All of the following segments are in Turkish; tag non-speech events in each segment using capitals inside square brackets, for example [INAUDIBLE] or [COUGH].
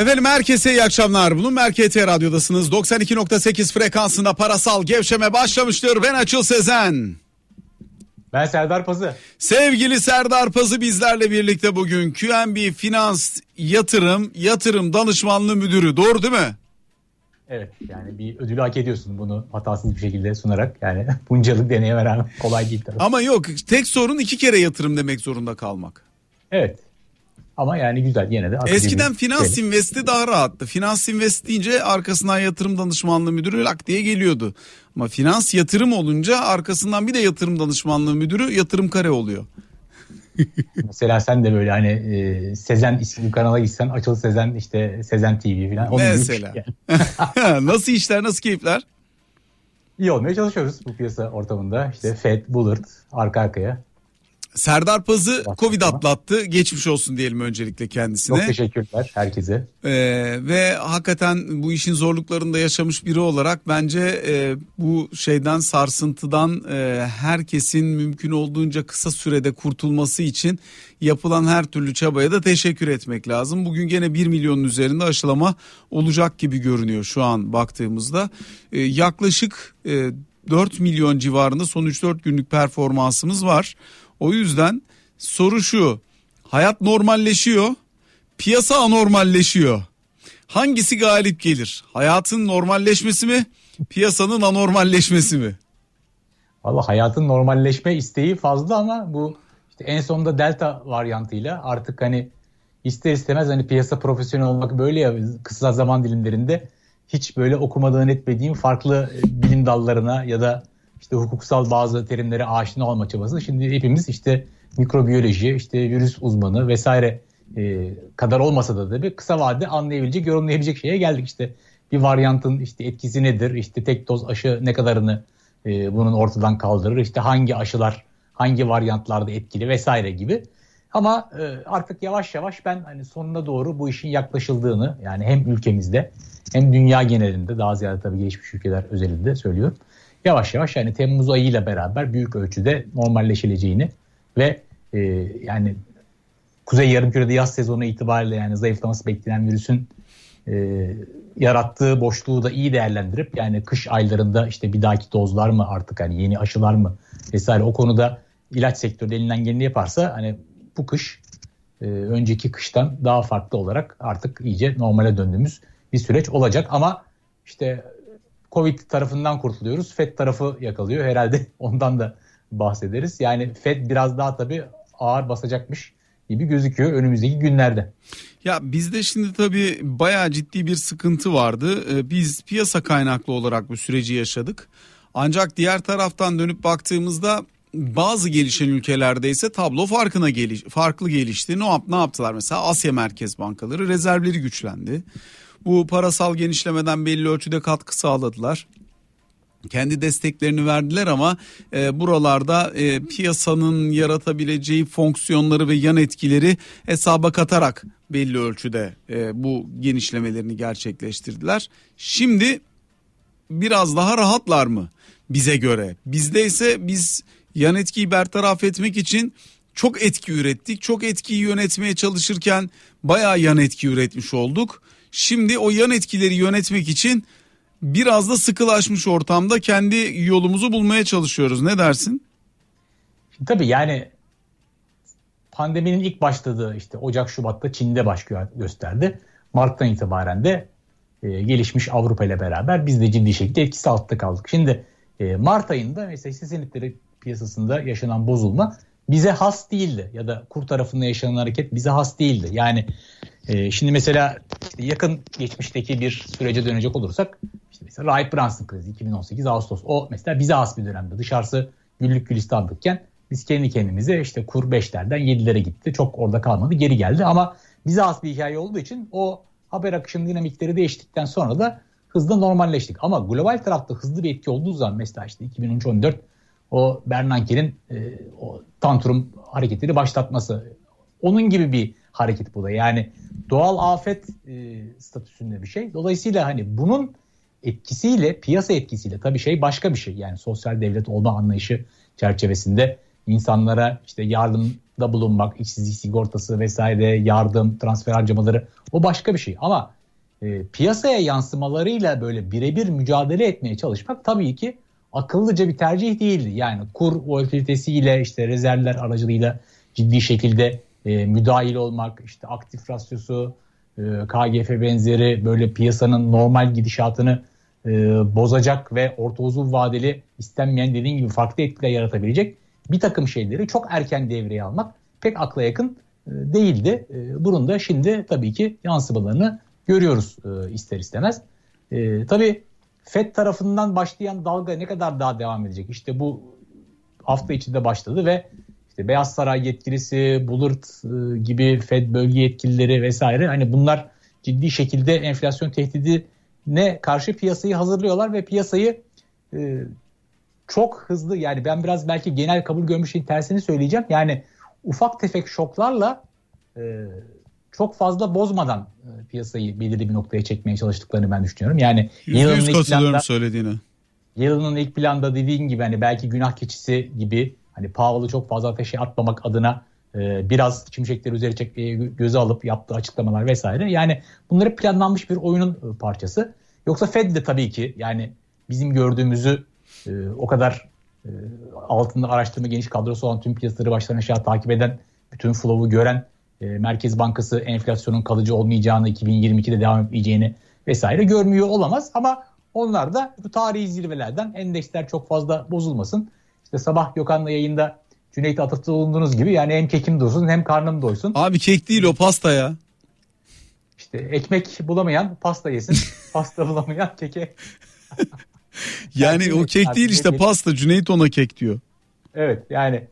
Efendim herkese iyi akşamlar. Bunun Merkez Radyo'dasınız. 92.8 frekansında parasal gevşeme başlamıştır. Ben Açıl Sezen. Ben Serdar Pazı. Sevgili Serdar Pazı bizlerle birlikte bugün QNB Finans Yatırım Yatırım Danışmanlığı Müdürü. Doğru değil mi? Evet yani bir ödülü hak ediyorsun bunu hatasız bir şekilde sunarak. Yani [LAUGHS] buncalık deneye veren kolay değil tabii. Ama yok tek sorun iki kere yatırım demek zorunda kalmak. Evet ama yani güzel yine de. Eskiden Finans şey. Invest'i daha rahattı. Finans Invest deyince arkasından yatırım danışmanlığı müdürü lak diye geliyordu. Ama finans yatırım olunca arkasından bir de yatırım danışmanlığı müdürü yatırım kare oluyor. [LAUGHS] Mesela sen de böyle hani e, Sezen isimli kanala gitsen Açıl Sezen işte Sezen TV falan. Mesela. Yani. [LAUGHS] nasıl işler nasıl keyifler? İyi olmaya çalışıyoruz bu piyasa ortamında. İşte Fed, Bullard arka arkaya. Serdar Pazı Covid atlattı. Geçmiş olsun diyelim öncelikle kendisine. Çok teşekkürler herkese. Ee, ve hakikaten bu işin zorluklarını da yaşamış biri olarak bence e, bu şeyden sarsıntıdan e, herkesin mümkün olduğunca kısa sürede kurtulması için yapılan her türlü çabaya da teşekkür etmek lazım. Bugün gene 1 milyonun üzerinde aşılama olacak gibi görünüyor şu an baktığımızda. E, yaklaşık e, 4 milyon civarında son 3-4 günlük performansımız var. O yüzden soru şu. Hayat normalleşiyor. Piyasa anormalleşiyor. Hangisi galip gelir? Hayatın normalleşmesi mi? Piyasanın anormalleşmesi mi? Valla hayatın normalleşme isteği fazla ama bu işte en sonunda delta varyantıyla artık hani ister istemez hani piyasa profesyonel olmak böyle ya kısa zaman dilimlerinde hiç böyle okumadığın etmediğin farklı bilim dallarına ya da işte hukuksal bazı terimlere aşina olma çabası. Şimdi hepimiz işte mikrobiyoloji, işte virüs uzmanı vesaire e, kadar olmasa da tabii kısa vadede anlayabilecek, yorumlayabilecek şeye geldik. işte bir varyantın işte etkisi nedir? İşte tek doz aşı ne kadarını e, bunun ortadan kaldırır? İşte hangi aşılar hangi varyantlarda etkili vesaire gibi. Ama e, artık yavaş yavaş ben hani sonuna doğru bu işin yaklaşıldığını yani hem ülkemizde hem dünya genelinde daha ziyade tabii gelişmiş ülkeler özelinde söylüyorum yavaş yavaş yani Temmuz ayıyla beraber büyük ölçüde normalleşileceğini ve e, yani Kuzey Yarımküre'de yaz sezonu itibariyle yani zayıflaması beklenen virüsün e, yarattığı boşluğu da iyi değerlendirip yani kış aylarında işte bir dahaki dozlar mı artık hani yeni aşılar mı vesaire o konuda ilaç sektörü elinden geleni yaparsa hani bu kış e, önceki kıştan daha farklı olarak artık iyice normale döndüğümüz bir süreç olacak. Ama işte Covid tarafından kurtuluyoruz. FED tarafı yakalıyor. Herhalde [LAUGHS] ondan da bahsederiz. Yani FED biraz daha tabii ağır basacakmış gibi gözüküyor önümüzdeki günlerde. Ya bizde şimdi tabii bayağı ciddi bir sıkıntı vardı. Ee, biz piyasa kaynaklı olarak bu süreci yaşadık. Ancak diğer taraftan dönüp baktığımızda bazı gelişen ülkelerde ise tablo farkına geliş, farklı gelişti. Ne, ne yaptılar mesela Asya Merkez Bankaları rezervleri güçlendi. Bu parasal genişlemeden belli ölçüde katkı sağladılar kendi desteklerini verdiler ama e, buralarda e, piyasanın yaratabileceği fonksiyonları ve yan etkileri hesaba katarak belli ölçüde e, bu genişlemelerini gerçekleştirdiler. Şimdi biraz daha rahatlar mı bize göre? Bizde ise biz yan etkiyi bertaraf etmek için çok etki ürettik. Çok etkiyi yönetmeye çalışırken bayağı yan etki üretmiş olduk. Şimdi o yan etkileri yönetmek için biraz da sıkılaşmış ortamda kendi yolumuzu bulmaya çalışıyoruz. Ne dersin? Tabii yani pandeminin ilk başladığı işte Ocak Şubat'ta Çin'de baş gösterdi. Mart'tan itibaren de e, gelişmiş Avrupa ile beraber biz de ciddi şekilde etkisi altında kaldık. Şimdi e, Mart ayında mesela hisse senetleri piyasasında yaşanan bozulma bize has değildi ya da kur tarafında yaşanan hareket bize has değildi. Yani e, şimdi mesela işte yakın geçmişteki bir sürece dönecek olursak işte mesela Rahip Brunson krizi 2018 Ağustos o mesela bize has bir dönemde dışarısı güllük gülistanlıkken biz kendi kendimize işte kur 5'lerden 7'lere gitti. Çok orada kalmadı geri geldi ama bize has bir hikaye olduğu için o haber akışının dinamikleri değiştikten sonra da hızla normalleştik. Ama global tarafta hızlı bir etki olduğu zaman mesela işte 2013-14 o Bernanke'nin e, o tantrum hareketleri başlatması. Onun gibi bir hareket bu da. Yani doğal afet e, statüsünde bir şey. Dolayısıyla hani bunun etkisiyle, piyasa etkisiyle tabii şey başka bir şey. Yani sosyal devlet olma anlayışı çerçevesinde insanlara işte yardım da bulunmak, işsizlik sigortası vesaire, yardım, transfer harcamaları o başka bir şey. Ama e, piyasaya yansımalarıyla böyle birebir mücadele etmeye çalışmak tabii ki akıllıca bir tercih değildi. Yani kur volatilitesiyle işte rezervler aracılığıyla ciddi şekilde e, müdahil olmak, işte aktif rasyosu, e, KGF benzeri böyle piyasanın normal gidişatını e, bozacak ve orta uzun vadeli istenmeyen dediğin gibi farklı etkiler yaratabilecek bir takım şeyleri çok erken devreye almak pek akla yakın e, değildi. E, bunun da şimdi tabii ki yansımalarını görüyoruz e, ister istemez. E, tabii FED tarafından başlayan dalga ne kadar daha devam edecek? İşte bu hafta içinde başladı ve işte Beyaz Saray yetkilisi, Bullard e, gibi Fed bölge yetkilileri vesaire hani bunlar ciddi şekilde enflasyon tehdidine karşı piyasayı hazırlıyorlar ve piyasayı e, çok hızlı yani ben biraz belki genel kabul görmüş şeyin tersini söyleyeceğim. Yani ufak tefek şoklarla e, çok fazla bozmadan e, piyasayı belirli bir noktaya çekmeye çalıştıklarını ben düşünüyorum. Yani yılın ilk planda, söylediğine. Yılın ilk planda dediğin gibi hani belki günah keçisi gibi hani Powell'ı çok fazla ateşe atmamak adına e, biraz şimşekleri üzeri çekmeye göze alıp yaptığı açıklamalar vesaire. Yani bunları planlanmış bir oyunun e, parçası. Yoksa Fed de tabii ki yani bizim gördüğümüzü e, o kadar e, altında araştırma geniş kadrosu olan tüm piyasaları baştan aşağı takip eden, bütün flow'u gören e, Merkez Bankası enflasyonun kalıcı olmayacağını, 2022'de devam edeceğini vesaire görmüyor olamaz. Ama onlar da bu tarihi zirvelerden endeksler çok fazla bozulmasın. İşte sabah Gökhan'la yayında Cüneyt atıfta bulunduğunuz gibi yani hem kekim doysun hem karnım doysun. Abi kek değil o pasta ya. İşte ekmek bulamayan pasta yesin. [LAUGHS] pasta bulamayan keke. [LAUGHS] yani o kek değil işte pasta. Cüneyt ona kek diyor. Evet yani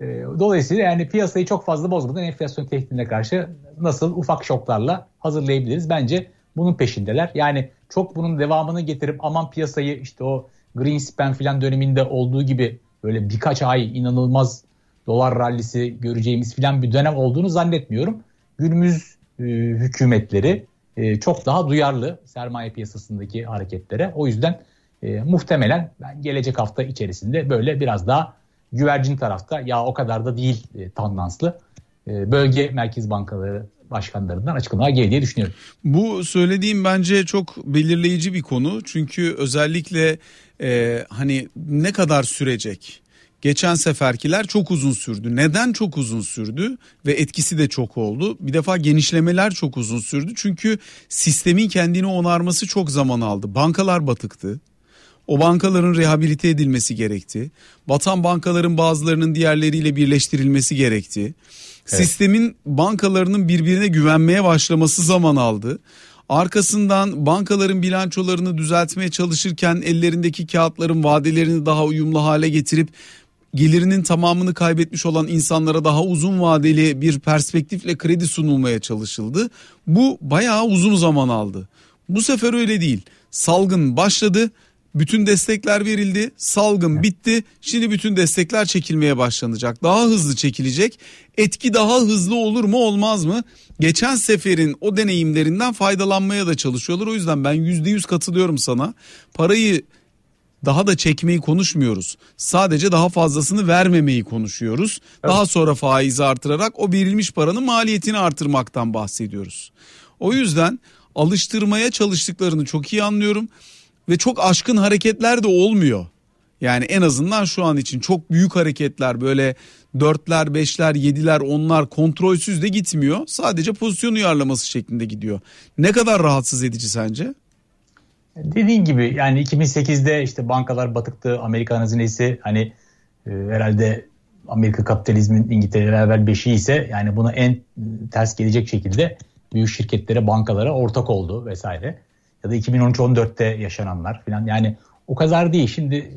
e, dolayısıyla yani piyasayı çok fazla bozmadan enflasyon tehdidine karşı nasıl ufak şoklarla hazırlayabiliriz? Bence bunun peşindeler. Yani çok bunun devamını getirip aman piyasayı işte o Greenspan filan döneminde olduğu gibi böyle birkaç ay inanılmaz dolar rallisi göreceğimiz filan bir dönem olduğunu zannetmiyorum. Günümüz e, hükümetleri e, çok daha duyarlı sermaye piyasasındaki hareketlere. O yüzden e, muhtemelen ben gelecek hafta içerisinde böyle biraz daha güvercin tarafta ya o kadar da değil e, tandanslı e, bölge merkez bankaları başkanlarından açıklamalar gelir diye düşünüyorum. Bu söylediğim bence çok belirleyici bir konu. Çünkü özellikle e, hani ne kadar sürecek? Geçen seferkiler çok uzun sürdü. Neden çok uzun sürdü ve etkisi de çok oldu? Bir defa genişlemeler çok uzun sürdü. Çünkü sistemin kendini onarması çok zaman aldı. Bankalar batıktı. O bankaların rehabilite edilmesi gerekti. Batan bankaların bazılarının diğerleriyle birleştirilmesi gerekti. Sistemin bankalarının birbirine güvenmeye başlaması zaman aldı. Arkasından bankaların bilançolarını düzeltmeye çalışırken ellerindeki kağıtların vadelerini daha uyumlu hale getirip gelirinin tamamını kaybetmiş olan insanlara daha uzun vadeli bir perspektifle kredi sunulmaya çalışıldı. Bu bayağı uzun zaman aldı. Bu sefer öyle değil. Salgın başladı bütün destekler verildi. Salgın bitti. Şimdi bütün destekler çekilmeye başlanacak. Daha hızlı çekilecek. Etki daha hızlı olur mu olmaz mı? Geçen seferin o deneyimlerinden faydalanmaya da çalışıyorlar. O yüzden ben yüzde yüz katılıyorum sana. Parayı daha da çekmeyi konuşmuyoruz. Sadece daha fazlasını vermemeyi konuşuyoruz. Evet. Daha sonra faizi artırarak o verilmiş paranın maliyetini artırmaktan bahsediyoruz. O yüzden alıştırmaya çalıştıklarını çok iyi anlıyorum ve çok aşkın hareketler de olmuyor. Yani en azından şu an için çok büyük hareketler böyle dörtler, beşler, yediler, onlar kontrolsüz de gitmiyor. Sadece pozisyon uyarlaması şeklinde gidiyor. Ne kadar rahatsız edici sence? Dediğin gibi yani 2008'de işte bankalar batıktı. Amerikan hazinesi hani e, herhalde Amerika kapitalizmin İngiltere beraber beşiği ise yani buna en ters gelecek şekilde büyük şirketlere, bankalara ortak oldu vesaire ya da 2013-14'te yaşananlar falan yani o kadar değil. Şimdi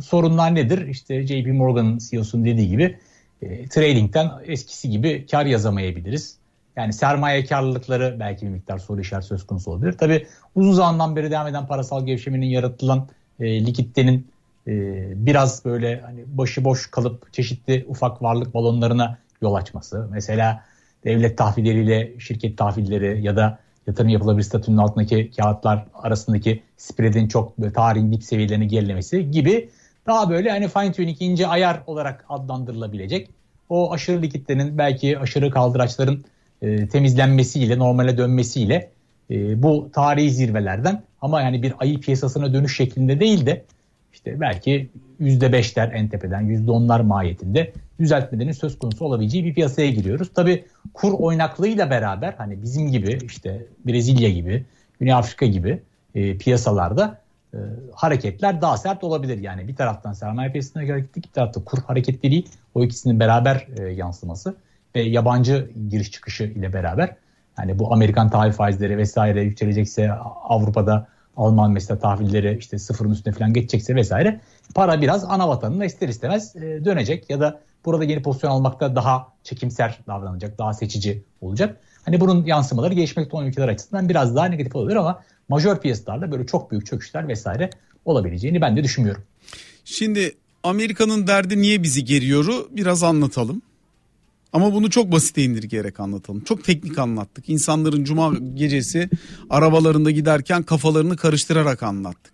sorunlar nedir? İşte JP Morgan'ın CEO'sunun dediği gibi e, trading'den eskisi gibi kar yazamayabiliriz. Yani sermaye karlılıkları belki bir miktar soru işareti söz konusu olabilir. Tabi uzun zamandan beri devam eden parasal gevşemenin yaratılan e, likiditenin e, biraz böyle hani başıboş kalıp çeşitli ufak varlık balonlarına yol açması. Mesela devlet tahvilleriyle şirket tahvilleri ya da yatırım yapılabilir statünün altındaki kağıtlar arasındaki spread'in çok tarihin dip seviyelerini gerilemesi gibi daha böyle hani fine tuning ince ayar olarak adlandırılabilecek. O aşırı likitlerin belki aşırı kaldıraçların e, temizlenmesiyle normale dönmesiyle e, bu tarihi zirvelerden ama yani bir ayı piyasasına dönüş şeklinde değil de işte belki %5'ler en tepeden %10'lar mahiyetinde düzeltmelerin söz konusu olabileceği bir piyasaya giriyoruz. Tabi kur oynaklığıyla beraber hani bizim gibi işte Brezilya gibi Güney Afrika gibi e, piyasalarda e, hareketler daha sert olabilir. Yani bir taraftan sermaye piyasasına göre gittik, bir tarafta kur hareketliliği o ikisinin beraber e, yansıması ve yabancı giriş çıkışı ile beraber yani bu Amerikan tahvil faizleri vesaire yükselecekse Avrupa'da Alman mesela tahvilleri işte sıfırın üstüne falan geçecekse vesaire para biraz ana vatanına ister istemez e, dönecek ya da burada yeni pozisyon almakta daha çekimser davranacak, daha seçici olacak. Hani bunun yansımaları gelişmekte olan ülkeler açısından biraz daha negatif olabilir ama majör piyasalarda böyle çok büyük çöküşler vesaire olabileceğini ben de düşünmüyorum. Şimdi Amerika'nın derdi niye bizi geriyoru biraz anlatalım. Ama bunu çok basite indirgeyerek anlatalım. Çok teknik anlattık. İnsanların cuma gecesi arabalarında giderken kafalarını karıştırarak anlattık.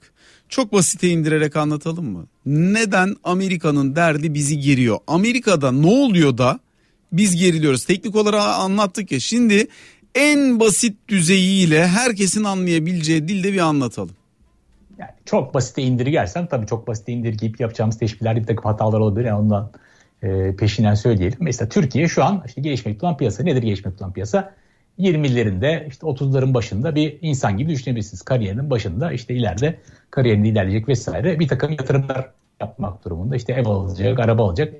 Çok basite indirerek anlatalım mı? Neden Amerika'nın derdi bizi geriyor? Amerika'da ne oluyor da biz geriliyoruz? Teknik olarak anlattık ya. Şimdi en basit düzeyiyle herkesin anlayabileceği dilde bir anlatalım. Yani çok basite indirgersem tabii çok basite indirgeyip yapacağımız teşbihlerde bir takım hatalar olabilir. Yani ondan e, peşinden söyleyelim. Mesela Türkiye şu an işte gelişmekte olan piyasa nedir gelişmekte olan piyasa? 20'lerinde işte 30'ların başında bir insan gibi düşünebilirsiniz. Kariyerinin başında işte ileride kariyerinde ilerleyecek vesaire bir takım yatırımlar yapmak durumunda. İşte ev alacak, araba alacak.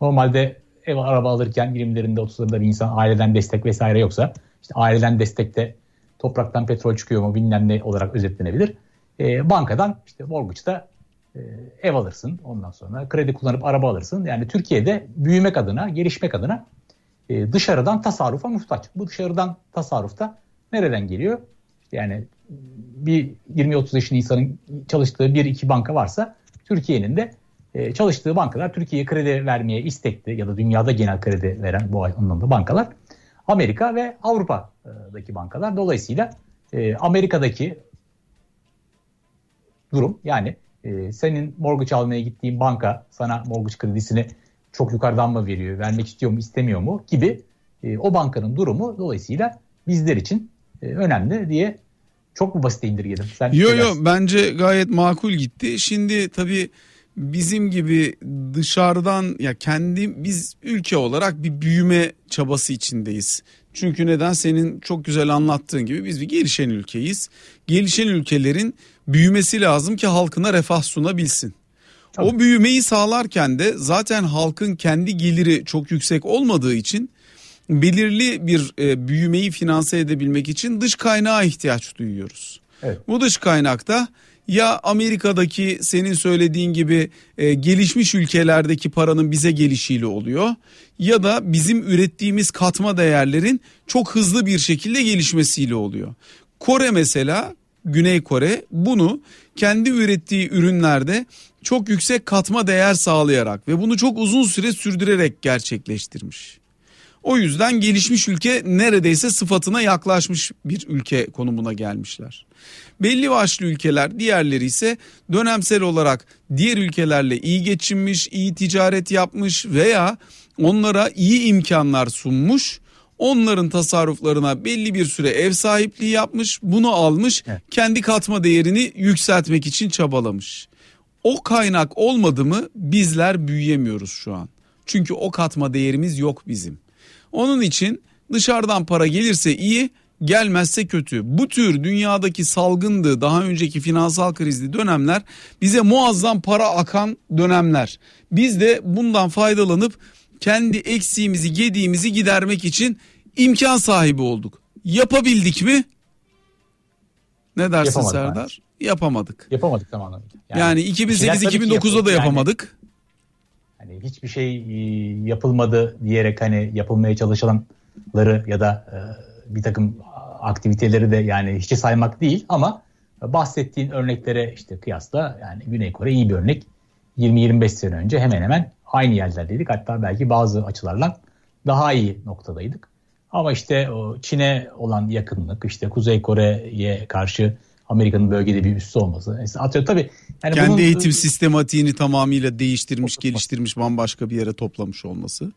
Normalde ev araba alırken 20'lerinde 30'larında bir insan aileden destek vesaire yoksa işte aileden destekte topraktan petrol çıkıyor mu bilmem ne olarak özetlenebilir. E, bankadan işte mortgage'da ev alırsın ondan sonra kredi kullanıp araba alırsın. Yani Türkiye'de büyümek adına, gelişmek adına e, dışarıdan tasarrufa muhtaç. Bu dışarıdan tasarrufta nereden geliyor? Yani bir 20-30 yaşında insanın çalıştığı bir iki banka varsa Türkiye'nin de e, çalıştığı bankalar Türkiye'ye kredi vermeye istekli ya da dünyada genel kredi veren bu anlamda bankalar Amerika ve Avrupa'daki bankalar. Dolayısıyla e, Amerika'daki durum yani e, senin mortgage almaya gittiğin banka sana mortgage kredisini çok yukarıdan mı veriyor, vermek istiyor mu, istemiyor mu gibi e, o bankanın durumu dolayısıyla bizler için e, önemli diye çok mu basit indirgedim? Sen yo yo bence gayet makul gitti. Şimdi tabii bizim gibi dışarıdan ya kendi biz ülke olarak bir büyüme çabası içindeyiz. Çünkü neden senin çok güzel anlattığın gibi biz bir gelişen ülkeyiz. Gelişen ülkelerin büyümesi lazım ki halkına refah sunabilsin. Tabii. O büyümeyi sağlarken de zaten halkın kendi geliri çok yüksek olmadığı için belirli bir e, büyümeyi finanse edebilmek için dış kaynağa ihtiyaç duyuyoruz. Evet. Bu dış kaynakta ya Amerika'daki senin söylediğin gibi e, gelişmiş ülkelerdeki paranın bize gelişiyle oluyor ya da bizim ürettiğimiz katma değerlerin çok hızlı bir şekilde gelişmesiyle oluyor. Kore mesela Güney Kore bunu kendi ürettiği ürünlerde çok yüksek katma değer sağlayarak ve bunu çok uzun süre sürdürerek gerçekleştirmiş. O yüzden gelişmiş ülke neredeyse sıfatına yaklaşmış bir ülke konumuna gelmişler. Belli başlı ülkeler diğerleri ise dönemsel olarak diğer ülkelerle iyi geçinmiş, iyi ticaret yapmış veya onlara iyi imkanlar sunmuş. Onların tasarruflarına belli bir süre ev sahipliği yapmış, bunu almış, evet. kendi katma değerini yükseltmek için çabalamış. O kaynak olmadı mı bizler büyüyemiyoruz şu an. Çünkü o katma değerimiz yok bizim. Onun için dışarıdan para gelirse iyi, gelmezse kötü. Bu tür dünyadaki salgındı, daha önceki finansal krizli dönemler bize muazzam para akan dönemler. Biz de bundan faydalanıp kendi eksiğimizi, gediğimizi gidermek için imkan sahibi olduk. Yapabildik mi? Ne dersin Yapamadık Serdar? Yani. Yapamadık. Yapamadık tamamen. Yani, yani 2008-2009'da da yapamadık. Yani, hani hiçbir şey e, yapılmadı diyerek hani yapılmaya çalışılanları ya da e, bir takım aktiviteleri de yani hiçe saymak değil ama bahsettiğin örneklere işte kıyasla yani Güney Kore iyi bir örnek. 20-25 sene önce hemen hemen aynı yerlerdeydik. Hatta belki bazı açılarla daha iyi noktadaydık. Ama işte Çin'e olan yakınlık, işte Kuzey Kore'ye karşı Amerika'nın bölgede bir üssü olması. Mesela atıyor tabii. Yani Kendi bunun, eğitim sistematiğini tamamıyla değiştirmiş, geliştirmiş, bambaşka bir yere toplamış olması.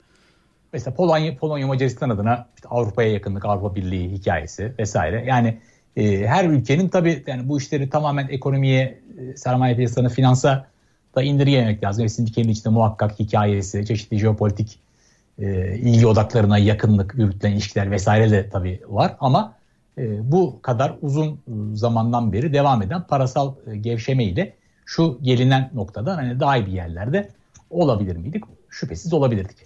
mesela Polonya, Polonya Macaristan adına işte Avrupa'ya yakınlık, Avrupa Birliği hikayesi vesaire. Yani e, her ülkenin tabii yani bu işleri tamamen ekonomiye, e, sermaye piyasalarına, finansa da indirgememek lazım. Hepsinin kendi içinde muhakkak hikayesi, çeşitli jeopolitik e, ilgi odaklarına yakınlık, yürütülen ilişkiler vesaire de tabii var ama e, bu kadar uzun zamandan beri devam eden parasal e, gevşeme ile şu gelinen noktada hani daha iyi bir yerlerde olabilir miydik? Şüphesiz olabilirdik.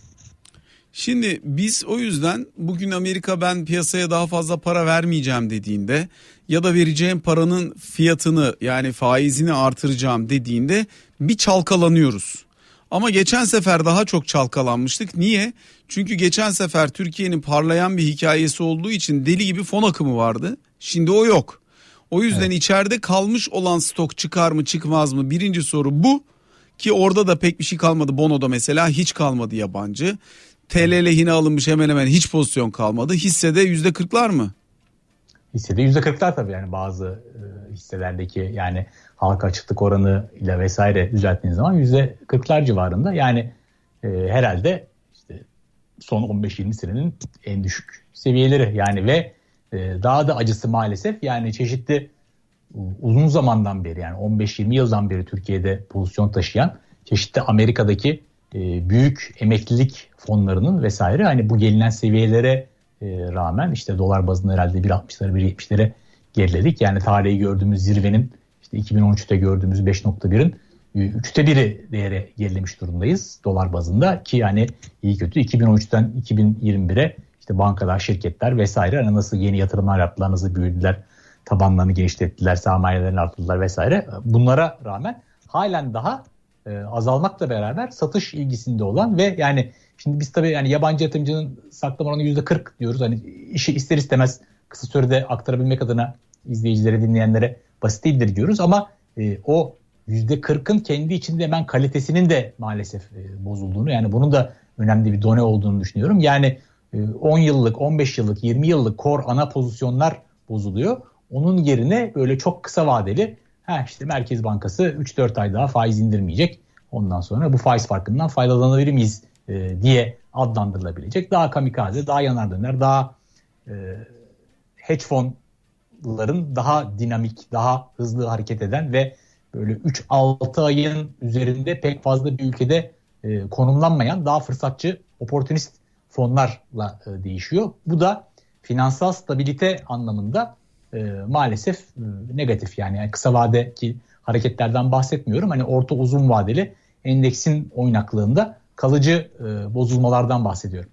Şimdi biz o yüzden bugün Amerika ben piyasaya daha fazla para vermeyeceğim dediğinde ya da vereceğim paranın fiyatını yani faizini artıracağım dediğinde bir çalkalanıyoruz. Ama geçen sefer daha çok çalkalanmıştık. Niye? Çünkü geçen sefer Türkiye'nin parlayan bir hikayesi olduğu için deli gibi fon akımı vardı. Şimdi o yok. O yüzden evet. içeride kalmış olan stok çıkar mı çıkmaz mı? Birinci soru bu. Ki orada da pek bir şey kalmadı. Bono'da mesela hiç kalmadı yabancı. TL lehine alınmış hemen hemen hiç pozisyon kalmadı. Hissede yüzde kırklar mı? Hissede yüzde kırklar tabii yani bazı e, hisselerdeki yani halka açıklık oranı ile vesaire düzelttiğiniz zaman yüzde kırklar civarında. Yani e, herhalde işte son 15-20 senenin en düşük seviyeleri yani ve e, daha da acısı maalesef yani çeşitli uzun zamandan beri yani 15-20 yıldan beri Türkiye'de pozisyon taşıyan çeşitli Amerika'daki e, büyük emeklilik fonlarının vesaire hani bu gelinen seviyelere e, rağmen işte dolar bazında herhalde 1.60'lara 1.70'lere geriledik. Yani tarihi gördüğümüz zirvenin işte 2013'te gördüğümüz 5.1'in e, üçte biri değere gerilemiş durumdayız dolar bazında ki yani iyi kötü 2013'ten 2021'e işte bankalar, şirketler vesaire hani nasıl yeni yatırımlar yaptılar, nasıl büyüdüler, tabanlarını genişlettiler, sermayelerini arttırdılar vesaire. Bunlara rağmen halen daha e, azalmakla beraber satış ilgisinde olan ve yani şimdi biz tabii yani yabancı yatırımcının saklama oranı %40 diyoruz. Hani işi ister istemez kısa sürede aktarabilmek adına izleyicilere, dinleyenlere basit değildir diyoruz ama e, o %40'ın kendi içinde hemen kalitesinin de maalesef e, bozulduğunu yani bunun da önemli bir done olduğunu düşünüyorum. Yani 10 e, yıllık, 15 yıllık, 20 yıllık kor ana pozisyonlar bozuluyor. Onun yerine böyle çok kısa vadeli ha işte Merkez Bankası 3-4 ay daha faiz indirmeyecek. Ondan sonra bu faiz farkından faydalanabilir miyiz e, diye adlandırılabilecek. Daha kamikaze, daha yanar döner, daha e, hedge fonların daha dinamik, daha hızlı hareket eden ve böyle 3-6 ayın üzerinde pek fazla bir ülkede e, konumlanmayan daha fırsatçı, oportunist fonlarla e, değişiyor. Bu da finansal stabilite anlamında e, maalesef e, negatif yani. yani kısa vadeki hareketlerden bahsetmiyorum. Hani orta uzun vadeli endeksin oynaklığında kalıcı e, bozulmalardan bahsediyorum.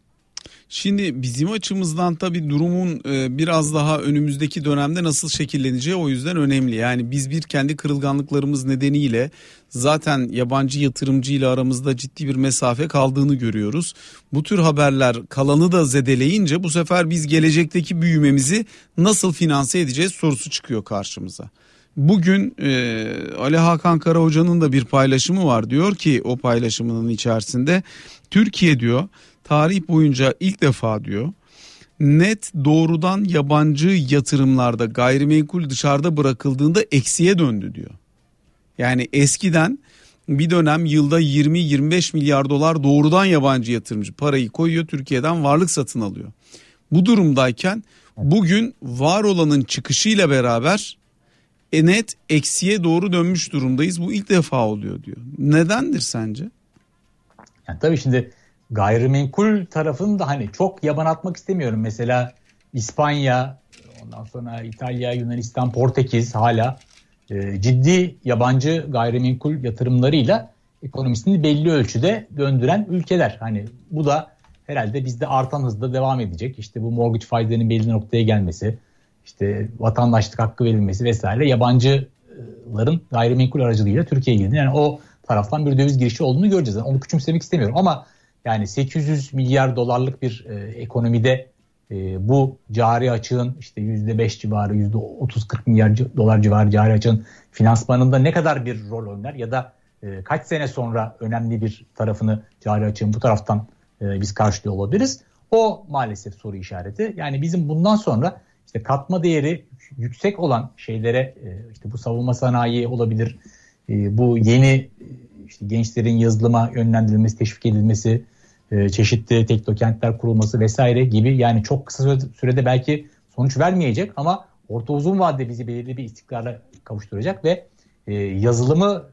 Şimdi bizim açımızdan tabii durumun e, biraz daha önümüzdeki dönemde nasıl şekilleneceği o yüzden önemli. Yani biz bir kendi kırılganlıklarımız nedeniyle zaten yabancı yatırımcı ile aramızda ciddi bir mesafe kaldığını görüyoruz. Bu tür haberler kalanı da zedeleyince bu sefer biz gelecekteki büyümemizi nasıl finanse edeceğiz sorusu çıkıyor karşımıza. Bugün e, Ali Hakan Kara Hoca'nın da bir paylaşımı var. Diyor ki o paylaşımının içerisinde Türkiye diyor tarih boyunca ilk defa diyor net doğrudan yabancı yatırımlarda gayrimenkul dışarıda bırakıldığında eksiye döndü diyor. Yani eskiden bir dönem yılda 20-25 milyar dolar doğrudan yabancı yatırımcı parayı koyuyor Türkiye'den varlık satın alıyor. Bu durumdayken bugün var olanın çıkışıyla beraber e net eksiye doğru dönmüş durumdayız. Bu ilk defa oluyor diyor. Nedendir sence? Yani tabii şimdi gayrimenkul tarafını da hani çok yaban atmak istemiyorum. Mesela İspanya, ondan sonra İtalya, Yunanistan, Portekiz hala e, ciddi yabancı gayrimenkul yatırımlarıyla ekonomisini belli ölçüde döndüren ülkeler. Hani bu da herhalde bizde artan hızda devam edecek. İşte bu mortgage faizlerinin belli noktaya gelmesi, işte vatandaşlık hakkı verilmesi vesaire yabancıların gayrimenkul aracılığıyla Türkiye'ye girdi. Yani o taraftan bir döviz girişi olduğunu göreceğiz. Yani onu küçümsemek istemiyorum ama yani 800 milyar dolarlık bir e, ekonomide e, bu cari açığın işte %5 civarı, %30-40 milyar dolar civarı cari açığın finansmanında ne kadar bir rol oynar ya da e, kaç sene sonra önemli bir tarafını cari açığın bu taraftan e, biz karşılıyor olabiliriz. O maalesef soru işareti. Yani bizim bundan sonra işte katma değeri yüksek olan şeylere e, işte bu savunma sanayi olabilir, e, bu yeni işte gençlerin yazılıma yönlendirilmesi, teşvik edilmesi e, çeşitli teknokentler kurulması vesaire gibi yani çok kısa sürede belki sonuç vermeyecek ama orta uzun vadede bizi belirli bir istikrara kavuşturacak ve e, yazılımı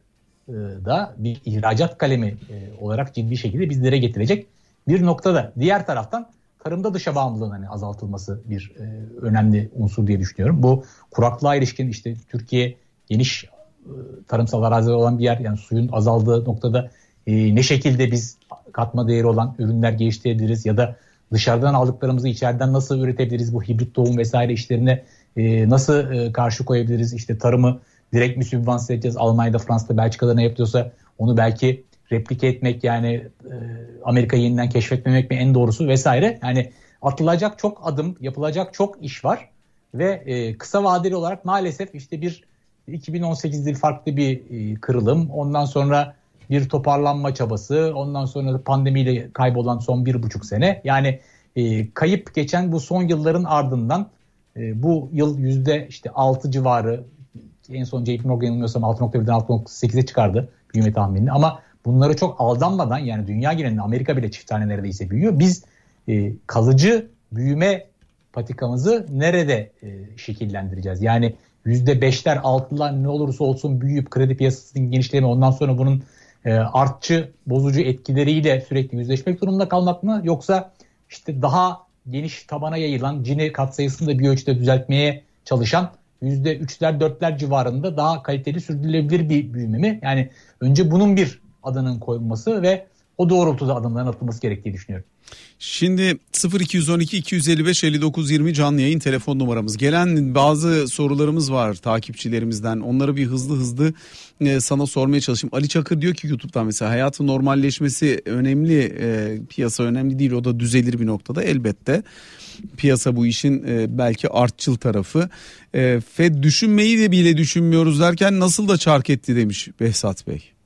e, da bir ihracat kalemi olarak ciddi şekilde bizlere getirecek bir noktada. Diğer taraftan tarımda dışa bağımlılığın hani azaltılması bir önemli unsur diye düşünüyorum. Bu kuraklığa ilişkin işte Türkiye geniş tarımsal araziler olan bir yer yani suyun azaldığı noktada e, ne şekilde biz katma değeri olan ürünler geliştirebiliriz ya da dışarıdan aldıklarımızı içeriden nasıl üretebiliriz bu hibrit tohum vesaire işlerine e, nasıl e, karşı koyabiliriz? İşte tarımı direkt mi sübvanse edeceğiz? Almanya'da Fransa'da Belçika'da ne yapıyorsa onu belki replike etmek yani e, Amerika'yı yeniden keşfetmemek mi en doğrusu vesaire. Yani atılacak çok adım yapılacak çok iş var ve e, kısa vadeli olarak maalesef işte bir 2018'de farklı bir e, kırılım ondan sonra bir toparlanma çabası. Ondan sonra pandemiyle kaybolan son bir buçuk sene. Yani e, kayıp geçen bu son yılların ardından e, bu yıl yüzde işte 6 civarı en son JP Morgan yanılmıyorsam 6.1'den 6.8'e çıkardı büyüme tahminini. Ama bunları çok aldanmadan yani dünya genelinde Amerika bile çift tane neredeyse büyüyor. Biz kalıcı büyüme patikamızı nerede şekillendireceğiz? Yani %5'ler 6'lar ne olursa olsun büyüyüp kredi piyasasının genişleme ondan sonra bunun e, artçı, bozucu etkileriyle sürekli yüzleşmek durumunda kalmak mı? Yoksa işte daha geniş tabana yayılan cini katsayısını da bir ölçüde düzeltmeye çalışan %3'ler 4'ler civarında daha kaliteli sürdürülebilir bir büyüme mi? Yani önce bunun bir adının koyulması ve o doğrultuda adımların atılması gerektiği düşünüyorum. Şimdi 0212 255 59 20 canlı yayın telefon numaramız. Gelen bazı sorularımız var takipçilerimizden. Onları bir hızlı hızlı e, sana sormaya çalışayım. Ali Çakır diyor ki YouTube'dan mesela hayatın normalleşmesi önemli, e, piyasa önemli değil. O da düzelir bir noktada elbette. Piyasa bu işin e, belki artçıl tarafı. E, Fed düşünmeyi de bile düşünmüyoruz derken nasıl da çark etti demiş Behzat Bey.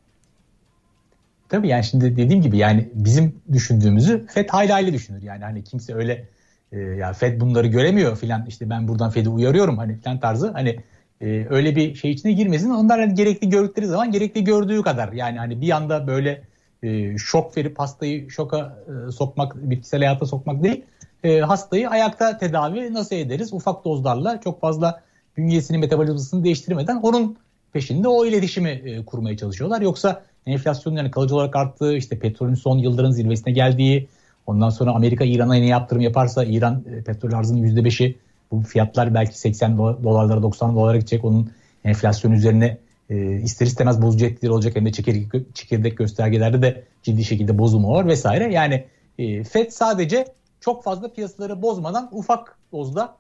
Tabii yani şimdi dediğim gibi yani bizim düşündüğümüzü FED hayli hayli düşünür. Yani hani kimse öyle e, ya FED bunları göremiyor filan işte ben buradan FED'i uyarıyorum hani filan tarzı hani e, öyle bir şey içine girmesin. Onlar hani gerekli gördükleri zaman gerekli gördüğü kadar yani hani bir anda böyle e, şok verip hastayı şoka e, sokmak, bitkisel hayata sokmak değil. E, hastayı ayakta tedavi nasıl ederiz? Ufak dozlarla çok fazla bünyesini metabolizmasını değiştirmeden onun peşinde o iletişimi e, kurmaya çalışıyorlar. Yoksa enflasyonun yani kalıcı olarak arttığı, işte petrolün son yılların zirvesine geldiği, ondan sonra Amerika İran'a ne yaptırım yaparsa İran e, petrol arzının %5'i bu fiyatlar belki 80 dolarlara 90 dolara gidecek. Onun enflasyon üzerine e, ister istemez bozucu etkileri olacak hem de çekirdek, çekirdek göstergelerde de ciddi şekilde bozulma var vesaire. Yani e, FED sadece çok fazla piyasaları bozmadan ufak dozda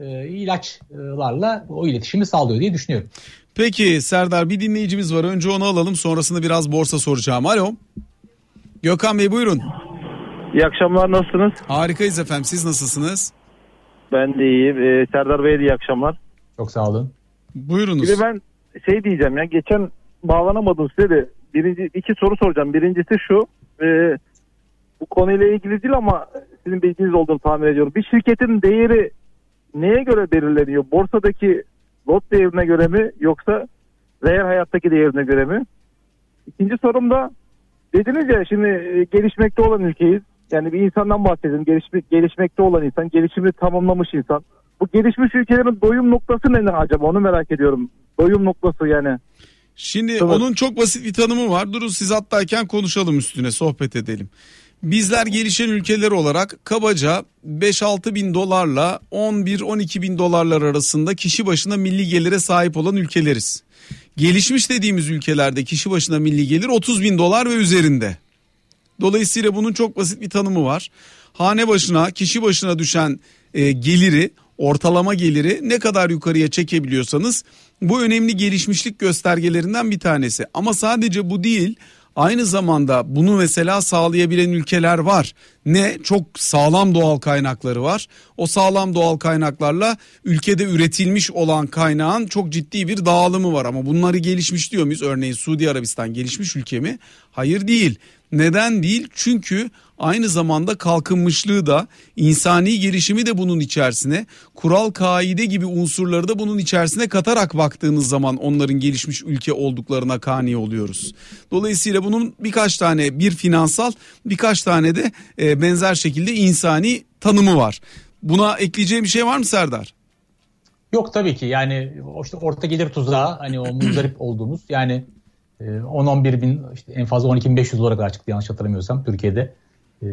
e, ilaçlarla o iletişimi sağlıyor diye düşünüyorum. Peki Serdar bir dinleyicimiz var. Önce onu alalım sonrasında biraz borsa soracağım. Alo. Gökhan Bey buyurun. İyi akşamlar nasılsınız? Harikayız efendim siz nasılsınız? Ben de iyiyim. Ee, Serdar Bey'e de iyi akşamlar. Çok sağ olun. Buyurunuz. Bir de ben şey diyeceğim ya geçen bağlanamadım size de birinci iki soru soracağım. Birincisi şu e, bu konuyla ilgili değil ama sizin bilginiz olduğunu tahmin ediyorum. Bir şirketin değeri neye göre belirleniyor? Borsadaki lot değerine göre mi yoksa reel hayattaki değerine göre mi? İkinci sorum da dediniz ya şimdi e, gelişmekte olan ülkeyiz. Yani bir insandan bahsedelim. Gelişme, gelişmekte olan insan, gelişimi tamamlamış insan. Bu gelişmiş ülkelerin doyum noktası ne acaba onu merak ediyorum. Doyum noktası yani. Şimdi evet. onun çok basit bir tanımı var. Durun siz hattayken konuşalım üstüne sohbet edelim. Bizler gelişen ülkeler olarak kabaca 5-6 bin dolarla 11-12 bin dolarlar arasında kişi başına milli gelire sahip olan ülkeleriz. Gelişmiş dediğimiz ülkelerde kişi başına milli gelir 30 bin dolar ve üzerinde. Dolayısıyla bunun çok basit bir tanımı var. Hane başına kişi başına düşen e, geliri ortalama geliri ne kadar yukarıya çekebiliyorsanız bu önemli gelişmişlik göstergelerinden bir tanesi. Ama sadece bu değil Aynı zamanda bunu mesela sağlayabilen ülkeler var. Ne? Çok sağlam doğal kaynakları var. O sağlam doğal kaynaklarla ülkede üretilmiş olan kaynağın çok ciddi bir dağılımı var. Ama bunları gelişmiş diyor muyuz? Örneğin Suudi Arabistan gelişmiş ülke mi? Hayır değil. Neden değil? Çünkü aynı zamanda kalkınmışlığı da insani gelişimi de bunun içerisine kural kaide gibi unsurları da bunun içerisine katarak baktığınız zaman onların gelişmiş ülke olduklarına kani oluyoruz. Dolayısıyla bunun birkaç tane bir finansal birkaç tane de e, benzer şekilde insani tanımı var. Buna ekleyeceğim bir şey var mı Serdar? Yok tabii ki yani işte orta gelir tuzağı hani o muzdarip olduğumuz yani 10-11 e, bin işte en fazla 12.500 dolara kadar çıktı yanlış hatırlamıyorsam Türkiye'de e,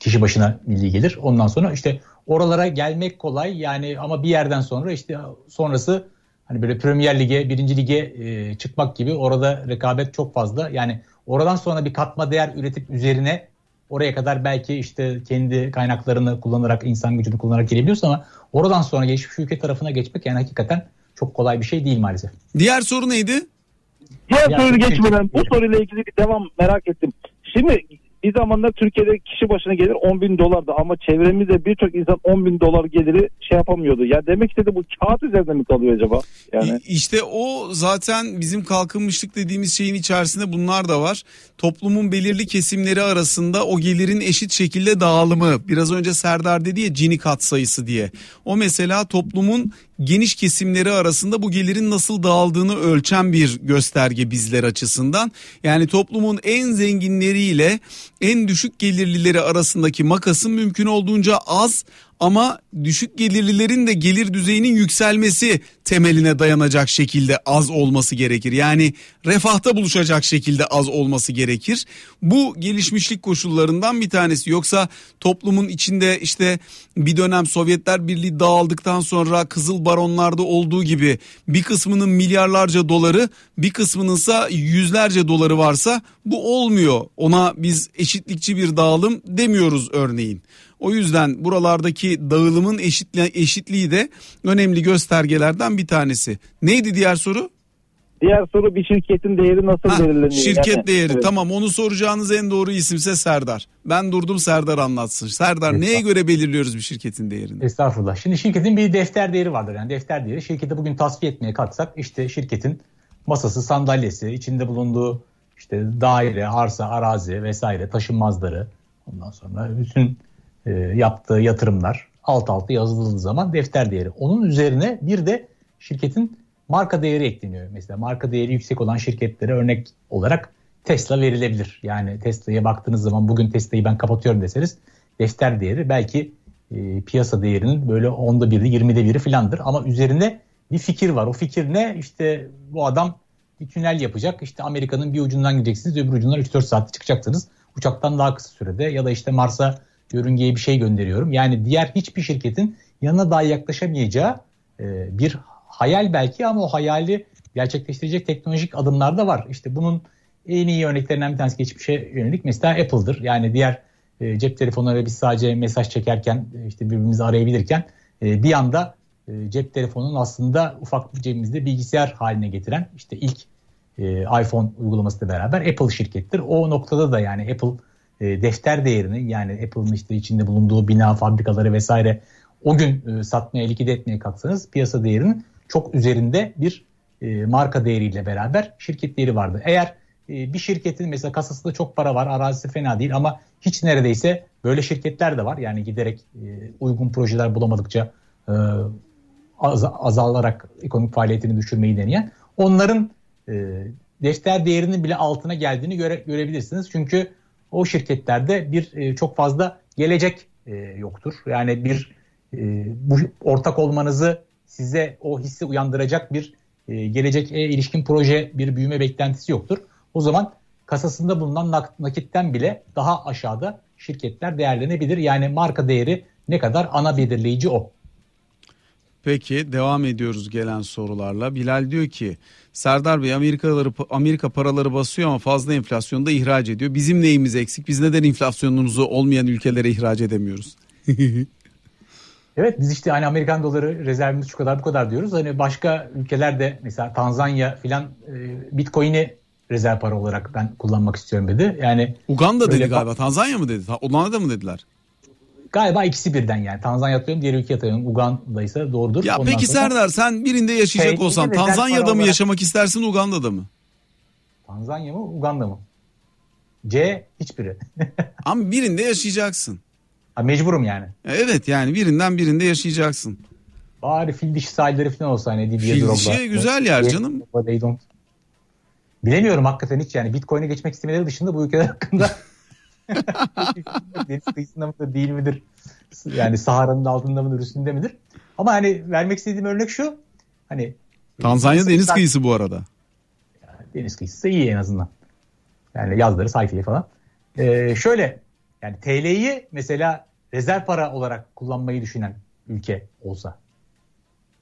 kişi başına milli gelir. Ondan sonra işte oralara gelmek kolay yani ama bir yerden sonra işte sonrası hani böyle Premier Lig'e, birinci lige e, çıkmak gibi orada rekabet çok fazla. Yani oradan sonra bir katma değer üretip üzerine oraya kadar belki işte kendi kaynaklarını kullanarak, insan gücünü kullanarak gelebiliyorsun ama oradan sonra gelişmiş ülke tarafına geçmek yani hakikaten çok kolay bir şey değil maalesef. Diğer soru neydi? Diğer soru geçmeden bu soruyla ilgili bir devam merak ettim. Şimdi bir zamanlar Türkiye'de kişi başına gelir 10 bin dolardı ama çevremizde birçok insan 10 bin dolar geliri şey yapamıyordu. Ya demek istedi bu kağıt üzerinde mi kalıyor acaba? Yani işte o zaten bizim kalkınmışlık dediğimiz şeyin içerisinde bunlar da var. Toplumun belirli kesimleri arasında o gelirin eşit şekilde dağılımı. Biraz önce Serdar dedi ya Gini kat sayısı diye. O mesela toplumun geniş kesimleri arasında bu gelirin nasıl dağıldığını ölçen bir gösterge bizler açısından. Yani toplumun en zenginleriyle en düşük gelirlileri arasındaki makasın mümkün olduğunca az ama düşük gelirlilerin de gelir düzeyinin yükselmesi temeline dayanacak şekilde az olması gerekir. Yani refahta buluşacak şekilde az olması gerekir. Bu gelişmişlik koşullarından bir tanesi. Yoksa toplumun içinde işte bir dönem Sovyetler Birliği dağıldıktan sonra Kızıl Baronlarda olduğu gibi bir kısmının milyarlarca doları bir kısmının ise yüzlerce doları varsa bu olmuyor. Ona biz eşitlikçi bir dağılım demiyoruz örneğin. O yüzden buralardaki dağılımın eşitli, eşitliği de önemli göstergelerden bir tanesi. Neydi diğer soru? Diğer soru bir şirketin değeri nasıl ha, belirleniyor? Şirket yani, değeri evet. tamam onu soracağınız en doğru isimse Serdar. Ben durdum Serdar anlatsın. Serdar neye göre belirliyoruz bir şirketin değerini? Estağfurullah. Şimdi şirketin bir defter değeri vardır. Yani defter değeri şirketi bugün tasfiye etmeye kalksak işte şirketin masası, sandalyesi, içinde bulunduğu işte daire, arsa, arazi vesaire taşınmazları ondan sonra bütün e, yaptığı yatırımlar alt alta yazıldığı zaman defter değeri. Onun üzerine bir de şirketin marka değeri ekleniyor. Mesela marka değeri yüksek olan şirketlere örnek olarak Tesla verilebilir. Yani Tesla'ya baktığınız zaman bugün Tesla'yı ben kapatıyorum deseniz defter değeri belki e, piyasa değerinin böyle onda biri, yirmide biri filandır. Ama üzerine bir fikir var. O fikir ne? İşte bu adam bir tünel yapacak. İşte Amerika'nın bir ucundan gideceksiniz, öbür ucundan 3-4 saatte çıkacaksınız. Uçaktan daha kısa sürede ya da işte Mars'a yörüngeye bir şey gönderiyorum. Yani diğer hiçbir şirketin yanına daha yaklaşamayacağı e, bir hayal belki ama o hayali gerçekleştirecek teknolojik adımlar da var. İşte bunun en iyi örneklerinden bir tanesi geçmişe yönelik mesela Apple'dır. Yani diğer e, cep telefonları biz sadece mesaj çekerken e, işte birbirimizi arayabilirken e, bir anda e, cep telefonunun aslında ufak bir cebimizde bilgisayar haline getiren işte ilk e, iPhone uygulamasıyla beraber Apple şirkettir. O noktada da yani Apple e, defter değerini yani Apple'ın işte içinde bulunduğu bina, fabrikaları vesaire o gün e, satmaya, likide etmeye kalksanız piyasa değerinin çok üzerinde bir e, marka değeriyle beraber şirket değeri vardı. Eğer bir şirketin mesela kasasında çok para var, arazisi fena değil ama hiç neredeyse böyle şirketler de var. Yani giderek uygun projeler bulamadıkça azalarak ekonomik faaliyetini düşürmeyi deneyen onların defter değerinin bile altına geldiğini göre, görebilirsiniz. Çünkü o şirketlerde bir e, çok fazla gelecek e, yoktur. Yani bir e, bu ortak olmanızı size o hissi uyandıracak bir e, gelecek e, ilişkin proje bir büyüme beklentisi yoktur. O zaman kasasında bulunan nakitten bile daha aşağıda şirketler değerlenebilir. Yani marka değeri ne kadar ana belirleyici o. Peki devam ediyoruz gelen sorularla. Bilal diyor ki Serdar Bey Amerikaları Amerika paraları basıyor ama fazla enflasyonda ihraç ediyor. Bizim neyimiz eksik? Biz neden enflasyonumuzu olmayan ülkelere ihraç edemiyoruz? [LAUGHS] evet biz işte hani Amerikan doları rezervimiz şu kadar bu kadar diyoruz. Hani başka ülkelerde mesela Tanzanya filan e, Bitcoin'i rezerv para olarak ben kullanmak istiyorum dedi. Yani Uganda dedi galiba. Tanzanya mı dedi? Uganda mı dediler? Galiba ikisi birden yani. Tanzanya atıyorum diğer ülke atıyorum. Uganda ise doğrudur. Ya Ondan peki sonra... Serdar sen birinde yaşayacak şey, olsan Tanzanya'da mı olarak... yaşamak istersin Uganda'da mı? Tanzanya mı Uganda mı? C hiçbiri. [LAUGHS] Ama birinde yaşayacaksın. Ha, mecburum yani. Evet yani birinden birinde yaşayacaksın. Bari fil dişi sahilleri falan olsa hani Didier Fil dişi güzel yer canım. Bilemiyorum hakikaten hiç yani Bitcoin'e geçmek istemeleri dışında bu ülkeler hakkında [LAUGHS] [LAUGHS] deniz kıyısında mıdır değil midir? Yani Sahara'nın altında mıdır üstünde midir? Ama hani vermek istediğim örnek şu. Hani Tanzanya deniz kıyısı bu arada. deniz kıyısı iyi en azından. Yani yazları sayfiye falan. Ee, şöyle yani TL'yi mesela rezerv para olarak kullanmayı düşünen ülke olsa.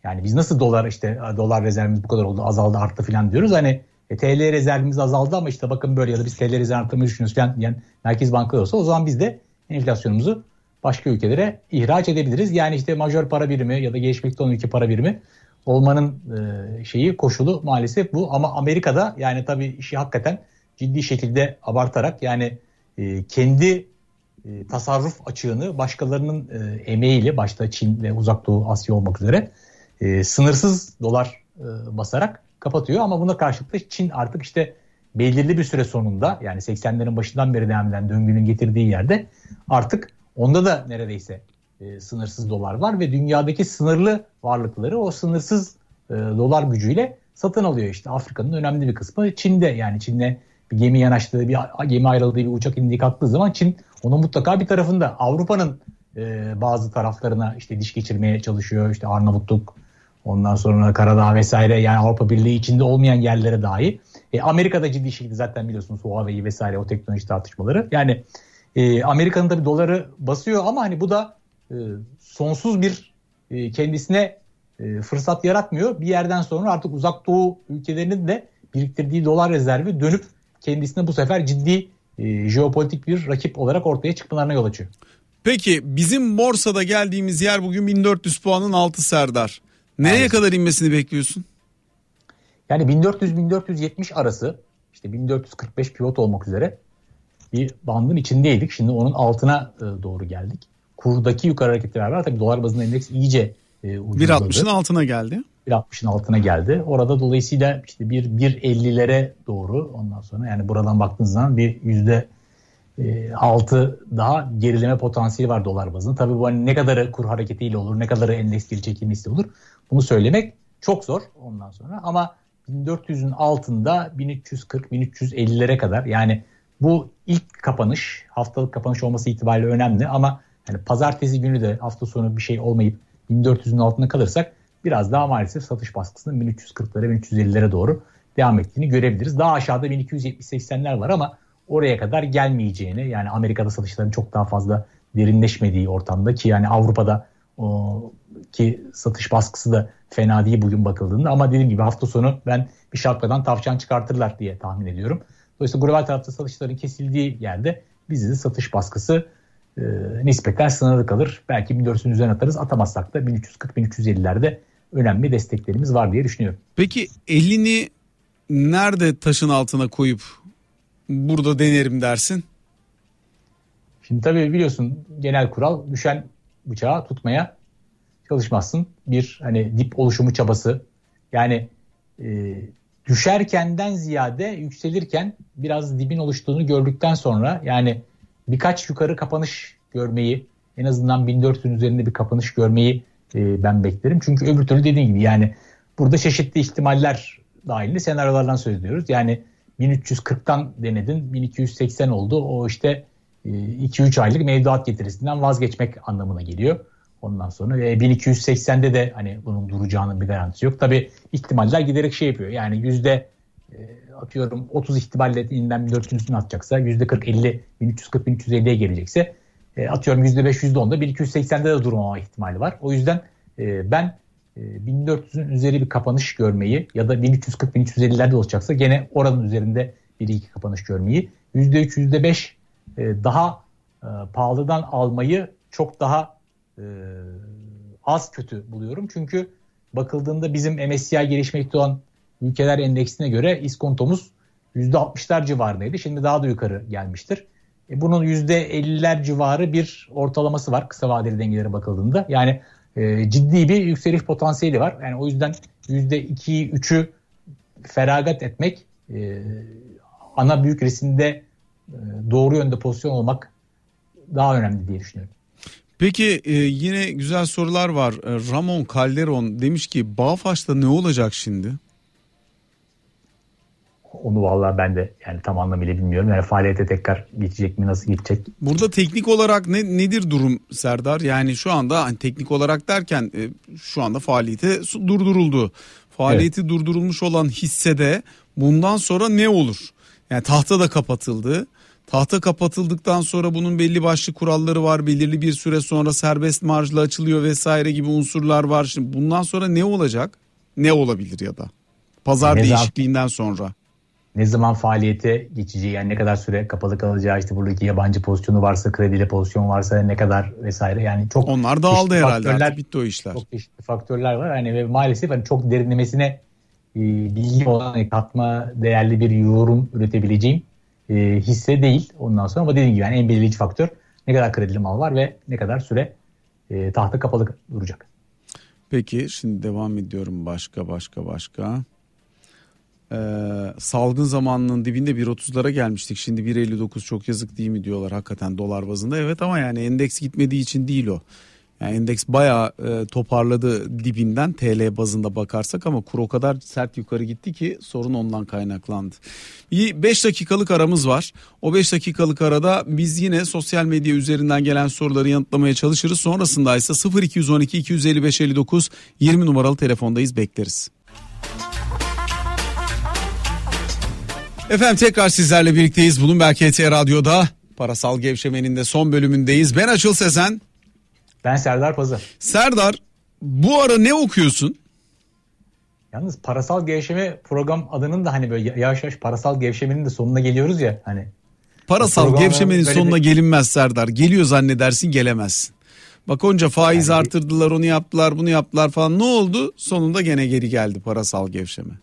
Yani biz nasıl dolar işte dolar rezervimiz bu kadar oldu azaldı arttı falan diyoruz. Hani e, TL rezervimiz azaldı ama işte bakın böyle ya da biz TL rezerv arttırmayı düşünüyoruz falan yani merkez bankaları olsa o zaman biz de enflasyonumuzu başka ülkelere ihraç edebiliriz. Yani işte majör para birimi ya da gelişmekte olan ülke para birimi olmanın e, şeyi koşulu maalesef bu. Ama Amerika'da yani tabii işi hakikaten ciddi şekilde abartarak yani e, kendi e, tasarruf açığını başkalarının e, emeğiyle başta Çin ve Uzak Doğu Asya olmak üzere e, sınırsız dolar e, basarak kapatıyor. Ama buna karşılık da Çin artık işte belirli bir süre sonunda yani 80'lerin başından beri devam eden döngünün getirdiği yerde artık onda da neredeyse e, sınırsız dolar var ve dünyadaki sınırlı varlıkları o sınırsız e, dolar gücüyle satın alıyor işte Afrika'nın önemli bir kısmı Çin'de yani Çin'le bir gemi yanaştığı bir gemi ayrıldığı bir uçak indiği kalktığı zaman Çin onun mutlaka bir tarafında Avrupa'nın e, bazı taraflarına işte diş geçirmeye çalışıyor işte Arnavutluk ondan sonra Karadağ vesaire yani Avrupa Birliği içinde olmayan yerlere dahi e, Amerika'da ciddi şekilde zaten biliyorsunuz Huawei vesaire o teknoloji tartışmaları yani e, Amerika'nın tabii doları basıyor ama hani bu da e, sonsuz bir e, kendisine e, fırsat yaratmıyor. Bir yerden sonra artık uzak doğu ülkelerinin de biriktirdiği dolar rezervi dönüp kendisine bu sefer ciddi e, jeopolitik bir rakip olarak ortaya çıkmalarına yol açıyor. Peki bizim borsada geldiğimiz yer bugün 1400 puanın altı Serdar. Nereye evet. kadar inmesini bekliyorsun? Yani 1400-1470 arası işte 1445 pivot olmak üzere bir bandın içindeydik. Şimdi onun altına e, doğru geldik. Kurdaki yukarı hareketler var. Tabii dolar bazında endeks iyice e, ucuzladı. 1.60'ın altına geldi. 1.60'ın altına geldi. Orada dolayısıyla işte bir 1.50'lere doğru ondan sonra yani buradan baktığınız zaman bir yüzde e, altı daha gerileme potansiyeli var dolar bazında. Tabii bu hani ne kadarı kur hareketiyle olur, ne kadarı endeks geri çekilmesi olur. Bunu söylemek çok zor ondan sonra ama 1400'ün altında 1340-1350'lere kadar yani bu ilk kapanış haftalık kapanış olması itibariyle önemli ama yani pazartesi günü de hafta sonu bir şey olmayıp 1400'ün altında kalırsak biraz daha maalesef satış baskısının 1340'lara 1350'lere doğru devam ettiğini görebiliriz. Daha aşağıda 1270-80'ler var ama oraya kadar gelmeyeceğini yani Amerika'da satışların çok daha fazla derinleşmediği ortamda ki yani Avrupa'da o, ki satış baskısı da fena değil bugün bakıldığında ama dediğim gibi hafta sonu ben bir şapkadan tavşan çıkartırlar diye tahmin ediyorum. Dolayısıyla global tarafta satışların kesildiği yerde bizi satış baskısı e, nispeten sınırlı kalır. Belki 1400'ün üzerine atarız atamazsak da 1340-1350'lerde önemli desteklerimiz var diye düşünüyorum. Peki elini nerede taşın altına koyup burada denerim dersin? Şimdi tabii biliyorsun genel kural düşen bıçağı tutmaya çalışmazsın. Bir hani dip oluşumu çabası yani e, düşerkenden ziyade yükselirken biraz dibin oluştuğunu gördükten sonra yani birkaç yukarı kapanış görmeyi en azından 1400'ün üzerinde bir kapanış görmeyi e, ben beklerim. Çünkü öbür türlü dediğim gibi yani burada çeşitli ihtimaller dahilinde senaryolardan söz ediyoruz. Yani 1340'tan denedin 1280 oldu. O işte 2-3 e, aylık mevduat getirisinden vazgeçmek anlamına geliyor. Ondan sonra e, 1280'de de hani bunun duracağının bir garantisi yok. Tabi ihtimaller giderek şey yapıyor. Yani yüzde e, atıyorum 30 ihtimalle yeniden 1400'ünü atacaksa yüzde 40-50 1340-1350'ye gelecekse e, atıyorum yüzde 5 yüzde 10'da 1280'de de durmama ihtimali var. O yüzden ben 1400'ün üzeri bir kapanış görmeyi ya da 1340-1350'lerde olacaksa gene oranın üzerinde bir iki kapanış görmeyi yüzde 3 yüzde 5 e, daha e, pahalıdan almayı çok daha e, az kötü buluyorum. Çünkü bakıldığında bizim MSCI gelişmekte olan ülkeler endeksine göre iskontomuz %60'lar civarındaydı. Şimdi daha da yukarı gelmiştir. E, bunun %50'ler civarı bir ortalaması var kısa vadeli dengelere bakıldığında. Yani e, ciddi bir yükseliş potansiyeli var. Yani o yüzden %2'yi 3'ü feragat etmek e, ana büyük resimde doğru yönde pozisyon olmak daha önemli diye düşünüyorum. Peki e, yine güzel sorular var. E, Ramon Calderon demiş ki Bağfaş'ta ne olacak şimdi? Onu vallahi ben de yani tam anlamıyla bilmiyorum. Yani faaliyete tekrar geçecek mi nasıl geçecek? Burada teknik olarak ne nedir durum Serdar? Yani şu anda hani teknik olarak derken e, şu anda faaliyete durduruldu. Faaliyeti evet. durdurulmuş olan hissede bundan sonra ne olur? Yani tahta da kapatıldı. Tahta kapatıldıktan sonra bunun belli başlı kuralları var. Belirli bir süre sonra serbest marjla açılıyor vesaire gibi unsurlar var. Şimdi bundan sonra ne olacak? Ne olabilir ya da? Pazar ne değişikliğinden sonra. Ne zaman faaliyete geçeceği yani ne kadar süre kapalı kalacağı işte buradaki yabancı pozisyonu varsa krediyle pozisyon varsa ne kadar vesaire yani çok onlar dağıldı herhalde faktörler, bitti o işler. Çok çeşitli faktörler var hani ve maalesef hani çok derinlemesine e, bilgi olan hani katma değerli bir yorum üretebileceğim e, hisse değil ondan sonra ama dediğim gibi yani en belirleyici faktör ne kadar kredili mal var ve ne kadar süre e, tahta kapalı duracak. Peki şimdi devam ediyorum başka başka başka. Ee, salgın zamanının dibinde 1.30'lara gelmiştik. Şimdi 1.59 çok yazık değil mi diyorlar hakikaten dolar bazında. Evet ama yani endeks gitmediği için değil o. Yani endeks bayağı e, toparladı dibinden TL bazında bakarsak ama kur o kadar sert yukarı gitti ki sorun ondan kaynaklandı. Bir 5 dakikalık aramız var. O 5 dakikalık arada biz yine sosyal medya üzerinden gelen soruları yanıtlamaya çalışırız. Sonrasında ise 0212 255 59 20 numaralı telefondayız bekleriz. Efendim tekrar sizlerle birlikteyiz. Bloomberg HT Radyo'da Parasal Gevşemenin de son bölümündeyiz. Ben Açıl Sezen. Ben Serdar Pazar. Serdar bu ara ne okuyorsun? Yalnız parasal gevşeme program adının da hani böyle yavaş yavaş parasal gevşemenin de sonuna geliyoruz ya hani. Parasal gevşemenin sonuna bir... gelinmez Serdar. Geliyor zannedersin gelemezsin. Bak onca faiz yani... artırdılar onu yaptılar bunu yaptılar falan ne oldu? Sonunda gene geri geldi parasal gevşeme.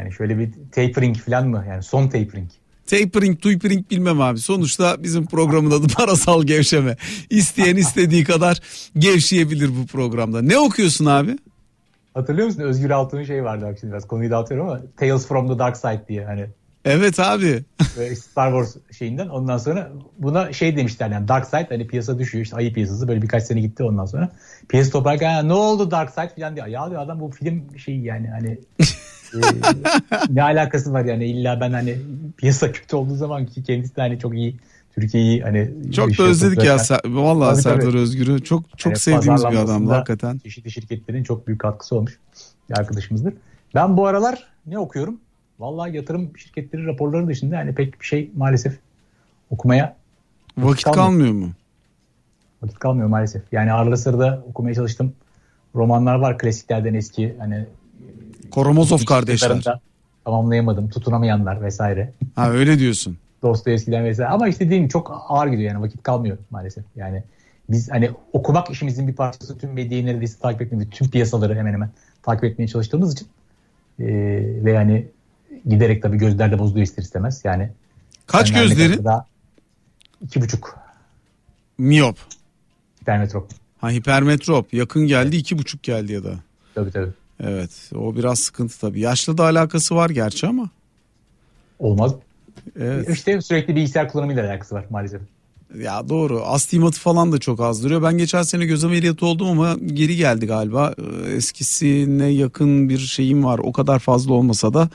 Yani şöyle bir tapering falan mı? Yani son tapering. Tapering, tuypering bilmem abi. Sonuçta bizim programın adı [LAUGHS] parasal gevşeme. İsteyen istediği kadar gevşeyebilir bu programda. Ne okuyorsun abi? Hatırlıyor musun? Özgür Altun'un şey vardı bak şimdi biraz konuyu dağıtıyorum ama Tales from the Dark Side diye hani. Evet abi. [LAUGHS] Star Wars şeyinden ondan sonra buna şey demişler yani Dark Side hani piyasa düşüyor işte ayı piyasası böyle birkaç sene gitti ondan sonra. Piyasa toparlarken ne oldu Dark Side falan diyor. Ya diyor adam bu film şey yani hani [LAUGHS] Ee, [LAUGHS] ne alakası var yani illa ben hani piyasa kötü olduğu zaman ki kendisi de hani çok iyi Türkiye'yi hani çok da özledik ya vallahi tabii, Serdar tabii. Özgür'ü çok çok yani sevdiğimiz bir adamdı hakikaten. Çeşitli şirketlerin çok büyük katkısı olmuş bir arkadaşımızdır. Ben bu aralar ne okuyorum? Vallahi yatırım şirketleri raporları dışında hani pek bir şey maalesef okumaya vakit, kalmıyor. kalmıyor mu? Vakit kalmıyor maalesef. Yani arada sırada okumaya çalıştım. Romanlar var klasiklerden eski hani Koromozov kardeşler. Tamamlayamadım. Tutunamayanlar vesaire. Ha öyle diyorsun. [LAUGHS] Dostoyevski'den vesaire. Ama işte dediğim çok ağır gidiyor yani vakit kalmıyor maalesef. Yani biz hani okumak işimizin bir parçası tüm medyayı neredeyse takip etmeye, tüm piyasaları hemen hemen takip etmeye çalıştığımız için e, ve yani giderek tabii gözler de bozuluyor ister istemez. Yani Kaç gözlerin? Daha iki buçuk. Miyop. Hipermetrop. Ha hipermetrop. Yakın geldi iki buçuk geldi ya da. Tabii tabii. Evet o biraz sıkıntı tabii. Yaşlı da alakası var gerçi ama. Olmaz. Evet. İşte sürekli bilgisayar kullanımıyla alakası var maalesef. Ya doğru. Astigmatı falan da çok az duruyor. Ben geçen sene göz ameliyatı oldum ama geri geldi galiba. Ee, eskisine yakın bir şeyim var. O kadar fazla olmasa da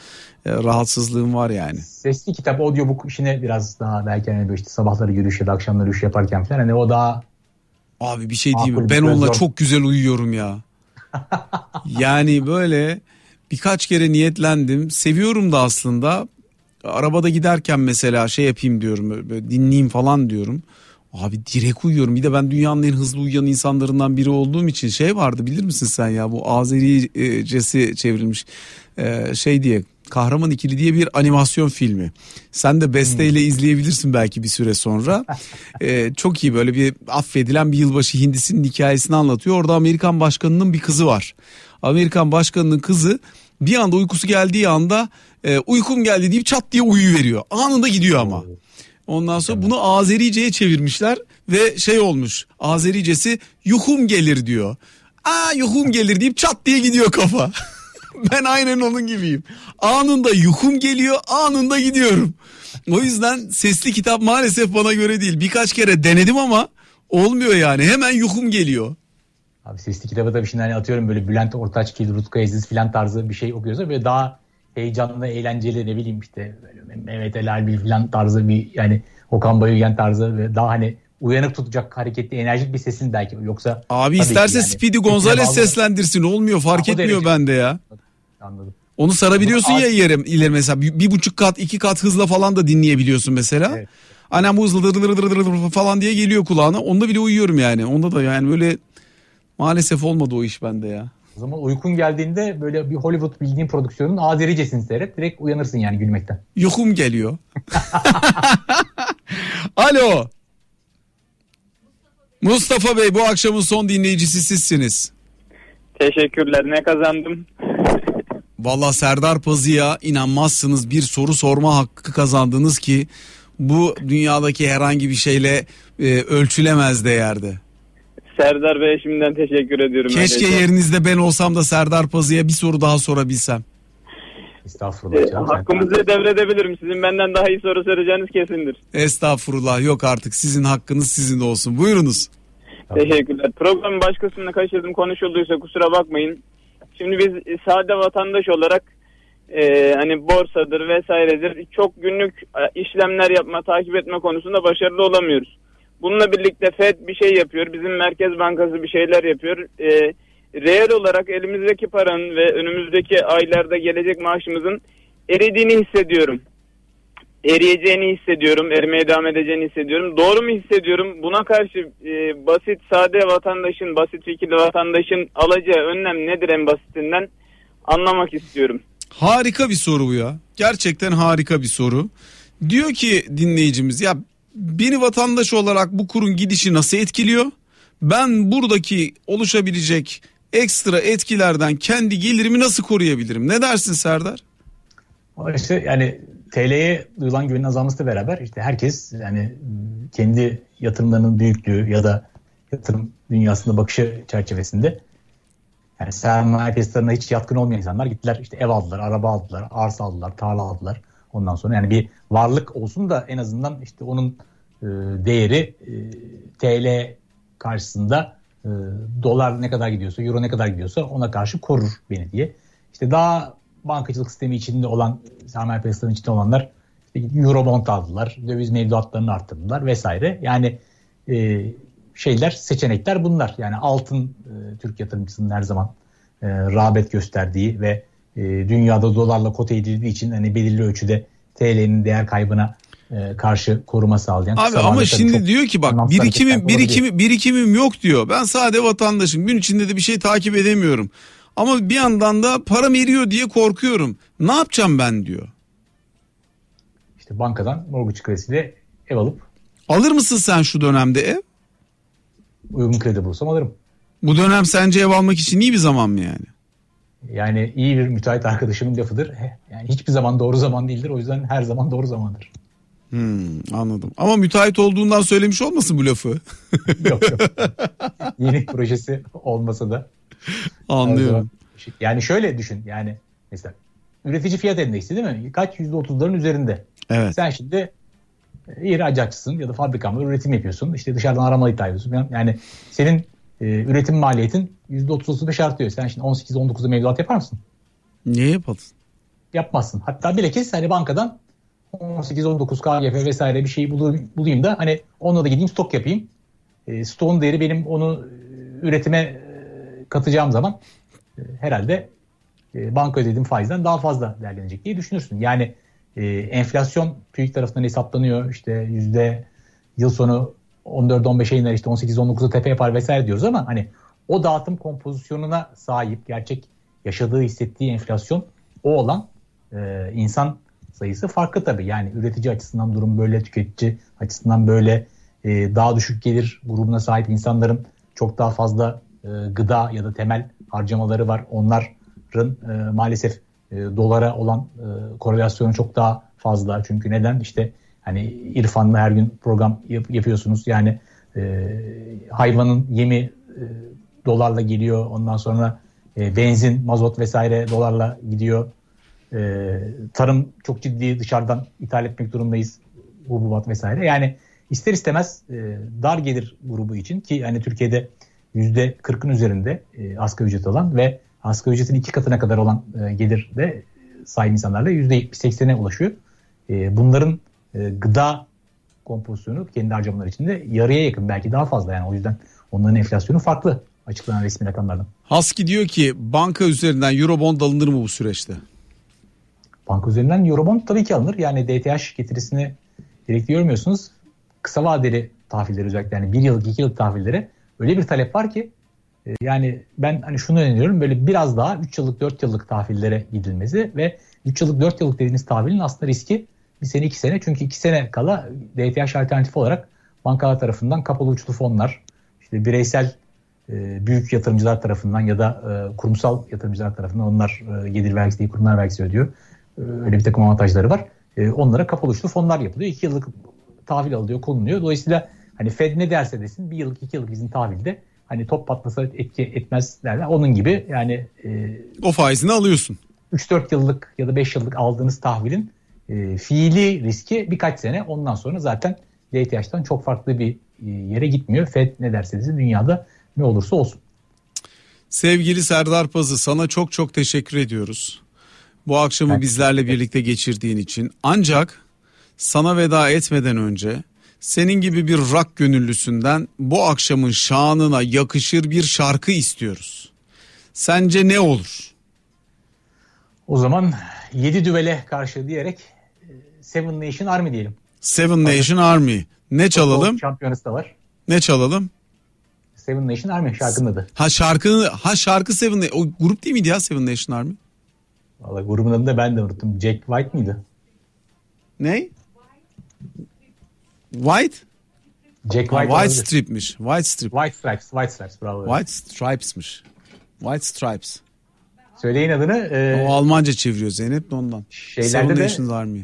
e, rahatsızlığım var yani. Sesli kitap, audiobook işine biraz daha belki hani böyle işte sabahları yürüyüş ya da akşamları yürüyüş yaparken falan hani o daha Abi bir şey diyeyim mi? Ben onunla çok güzel uyuyorum ya yani böyle birkaç kere niyetlendim. Seviyorum da aslında. Arabada giderken mesela şey yapayım diyorum böyle dinleyeyim falan diyorum. Abi direkt uyuyorum. Bir de ben dünyanın en hızlı uyuyan insanlarından biri olduğum için şey vardı bilir misin sen ya bu Azericesi çevrilmiş şey diye Kahraman ikili diye bir animasyon filmi. Sen de besteyle hmm. izleyebilirsin belki bir süre sonra. [LAUGHS] ee, çok iyi böyle bir affedilen bir yılbaşı hindisinin hikayesini anlatıyor. Orada Amerikan başkanının bir kızı var. Amerikan başkanının kızı bir anda uykusu geldiği anda e, uykum geldi deyip çat diye uyu veriyor. Anında gidiyor ama. Ondan sonra bunu Azerice'ye çevirmişler ve şey olmuş. Azericesi yuhum gelir diyor. Aa yuhum gelir deyip çat diye gidiyor kafa. [LAUGHS] [LAUGHS] ben aynen onun gibiyim. Anında yukum geliyor anında gidiyorum. O yüzden sesli kitap maalesef bana göre değil. Birkaç kere denedim ama olmuyor yani. Hemen yuhum geliyor. Abi sesli kitabı da bir şey hani atıyorum böyle Bülent Ortaçgil, Rutkay Aziz filan tarzı bir şey okuyorsa böyle daha heyecanlı, eğlenceli ne bileyim işte böyle Mehmet Ali Erbil filan tarzı bir yani Okan Bayülgen tarzı ve daha hani uyanık tutacak hareketli enerjik bir sesin belki yoksa Abi isterse yani, Speedy Gonzales seslendirsin olmuyor fark etmiyor bende ya. Anladım. Onu sarabiliyorsun ya ileri, ileri mesela bir, bir buçuk kat iki kat hızla falan da dinleyebiliyorsun mesela. Evet. Annem bu hızla dır dır dır dır falan diye geliyor kulağına. Onda bile uyuyorum yani. Onda da yani böyle maalesef olmadı o iş bende ya. O zaman uykun geldiğinde böyle bir Hollywood bildiğin prodüksiyonun Azericesini seyret. Direkt uyanırsın yani gülmekten. Yokum geliyor. [LAUGHS] Alo. Mustafa Bey bu akşamın son dinleyicisi sizsiniz. Teşekkürler. Ne kazandım? Valla Serdar Pazı'ya inanmazsınız bir soru sorma hakkı kazandınız ki bu dünyadaki herhangi bir şeyle e, ölçülemez değerde. Serdar Bey'e şimdiden teşekkür ediyorum. Keşke öyleyse. yerinizde ben olsam da Serdar Pazı'ya bir soru daha sorabilsem. Estağfurullah. E, hakkımızı devredebilirim. Sizin benden daha iyi soru soracağınız kesindir. Estağfurullah yok artık sizin hakkınız sizin olsun. Buyurunuz. Teşekkürler. Programın baş kısmını kaçırdım konuşulduysa kusura bakmayın. Şimdi biz sade vatandaş olarak e, hani borsadır vesairedir çok günlük e, işlemler yapma takip etme konusunda başarılı olamıyoruz. Bununla birlikte FED bir şey yapıyor. Bizim Merkez Bankası bir şeyler yapıyor. E, reel olarak elimizdeki paranın ve önümüzdeki aylarda gelecek maaşımızın eridiğini hissediyorum. Eriyeceğini hissediyorum, erimeye devam edeceğini hissediyorum. Doğru mu hissediyorum? Buna karşı e, basit, sade vatandaşın, basit fikirli vatandaşın alacağı önlem nedir en basitinden anlamak istiyorum. Harika bir soru bu ya. Gerçekten harika bir soru. Diyor ki dinleyicimiz ya beni vatandaş olarak bu kurun gidişi nasıl etkiliyor? Ben buradaki oluşabilecek ekstra etkilerden kendi gelirimi nasıl koruyabilirim? Ne dersin Serdar? İşte yani TL'ye duyulan güvenin azalmasıyla beraber işte herkes yani kendi yatırımlarının büyüklüğü ya da yatırım dünyasında bakışı çerçevesinde yani sermaye piyasalarına hiç yatkın olmayan insanlar gittiler işte ev aldılar, araba aldılar, arsa aldılar, tarla aldılar. Ondan sonra yani bir varlık olsun da en azından işte onun e, değeri e, TL karşısında e, dolar ne kadar gidiyorsa, euro ne kadar gidiyorsa ona karşı korur beni diye. İşte daha bankacılık sistemi içinde olan sermaye piyasalarının içinde olanlar işte Eurobond aldılar, döviz mevduatlarını arttırdılar vesaire. Yani e, şeyler, seçenekler bunlar. Yani altın e, Türk yatırımcısının her zaman e, rağbet gösterdiği ve e, dünyada dolarla kote edildiği için hani belirli ölçüde TL'nin değer kaybına e, karşı koruma sağlayan. Abi ama şimdi diyor ki bak birikimim birikimi birikimim yok diyor. Ben sade vatandaşım. Gün içinde de bir şey takip edemiyorum. Ama bir yandan da param eriyor diye korkuyorum. Ne yapacağım ben diyor. İşte bankadan mortgage kredisiyle ev alıp. Alır mısın sen şu dönemde ev? Uygun kredi bulursam alırım. Bu dönem sence ev almak için iyi bir zaman mı yani? Yani iyi bir müteahhit arkadaşımın lafıdır. Yani hiçbir zaman doğru zaman değildir. O yüzden her zaman doğru zamandır. Hmm, anladım. Ama müteahhit olduğundan söylemiş olmasın bu lafı? yok yok. [LAUGHS] Yeni projesi olmasa da [LAUGHS] Anlıyorum. Yani şöyle düşün yani mesela üretici fiyat endeksi değil mi? Kaç yüzde otuzların üzerinde. Evet. Sen şimdi e, ihracatçısın ya da fabrikamda üretim yapıyorsun. İşte dışarıdan arama ithal ediyorsun. Yani senin e, üretim maliyetin yüzde otuz otuz beş artıyor. Sen şimdi 18-19'da mevduat yapar mısın? Niye yaparsın? Yapmazsın. Hatta bilakis hani bankadan 18-19 KGF vesaire bir şeyi bulayım da hani onunla da gideyim stok yapayım. E, stoğun değeri benim onu e, üretime katacağım zaman e, herhalde e, banka ödediğim faizden daha fazla değerlenecek diye düşünürsün. Yani e, enflasyon TÜİK tarafından hesaplanıyor. İşte yüzde yıl sonu 14-15'e iner işte 18-19'a tepe yapar vesaire diyoruz ama hani o dağıtım kompozisyonuna sahip gerçek yaşadığı hissettiği enflasyon o olan e, insan sayısı farklı tabii. Yani üretici açısından durum böyle, tüketici açısından böyle e, daha düşük gelir grubuna sahip insanların çok daha fazla e, gıda ya da temel harcamaları var. Onların e, maalesef e, dolara olan e, korelasyonu çok daha fazla. Çünkü neden? İşte hani İrfan'la her gün program yap, yapıyorsunuz. Yani e, hayvanın yemi e, dolarla geliyor. Ondan sonra e, benzin, mazot vesaire dolarla gidiyor. E, tarım çok ciddi dışarıdan ithal etmek durumdayız. Hububat vesaire. Yani ister istemez e, dar gelir grubu için ki hani Türkiye'de %40'ın üzerinde e, asgari ücret alan ve asgari ücretin iki katına kadar olan e, gelir de sahip insanlarla %70-80'e ulaşıyor. E, bunların e, gıda kompozisyonu kendi harcamaları içinde yarıya yakın belki daha fazla yani o yüzden onların enflasyonu farklı açıklanan resmi rakamlardan. Haski diyor ki banka üzerinden Eurobond alınır mı bu süreçte? Banka üzerinden Eurobond tabii ki alınır. Yani DTH getirisini gerekli görmüyorsunuz. Kısa vadeli tahvilleri özellikle yani bir yıllık iki yıllık tahvillere öyle bir talep var ki e, yani ben hani şunu öneriyorum böyle biraz daha 3 yıllık 4 yıllık tahvillere gidilmesi ve 3 yıllık 4 yıllık dediğiniz tahvilin aslında riski bir sene iki sene çünkü iki sene kala DTH alternatif olarak bankalar tarafından kapalı uçlu fonlar işte bireysel e, büyük yatırımcılar tarafından ya da e, kurumsal yatırımcılar tarafından onlar e, gelir vergisi değil kurumlar vergisi ödüyor. E, öyle bir takım avantajları var. E, onlara kapalı uçlu fonlar yapılıyor. İki yıllık tahvil alıyor, konuluyor. Dolayısıyla hani Fed ne derse desin bir yıllık iki yıllık bizim tahvilde hani top patlasa etki etmez derler. Onun gibi yani e, O faizini alıyorsun. 3-4 yıllık ya da 5 yıllık aldığınız tahvilin e, fiili riski birkaç sene ondan sonra zaten DTH'dan çok farklı bir e, yere gitmiyor. Fed ne derse desin dünyada ne olursa olsun. Sevgili Serdar Pazı sana çok çok teşekkür ediyoruz. Bu akşamı Ben bizlerle birlikte geçirdiğin için. Ancak sana veda etmeden önce senin gibi bir rock gönüllüsünden bu akşamın şanına yakışır bir şarkı istiyoruz. Sence ne olur? O zaman 7 düvele karşı diyerek e, Seven Nation Army diyelim. Seven Nation Army. Ne çalalım? Şampiyonası da var. Ne çalalım? Seven Nation Army şarkının adı. Ha şarkı ha şarkı Seven Na- o grup değil miydi ya Seven Nation Army? Valla grubun adını da ben de unuttum. Jack White mıydı? Ne? White? Jack Ha, White. White. Strip'miş. White Strip. White Stripes. White Stripes bravo. White Stripes'miş. White Stripes. Söyleyin adını. E, O Almanca çeviriyor Zeynep de ondan. Şeylerde Seven de- Nations Army.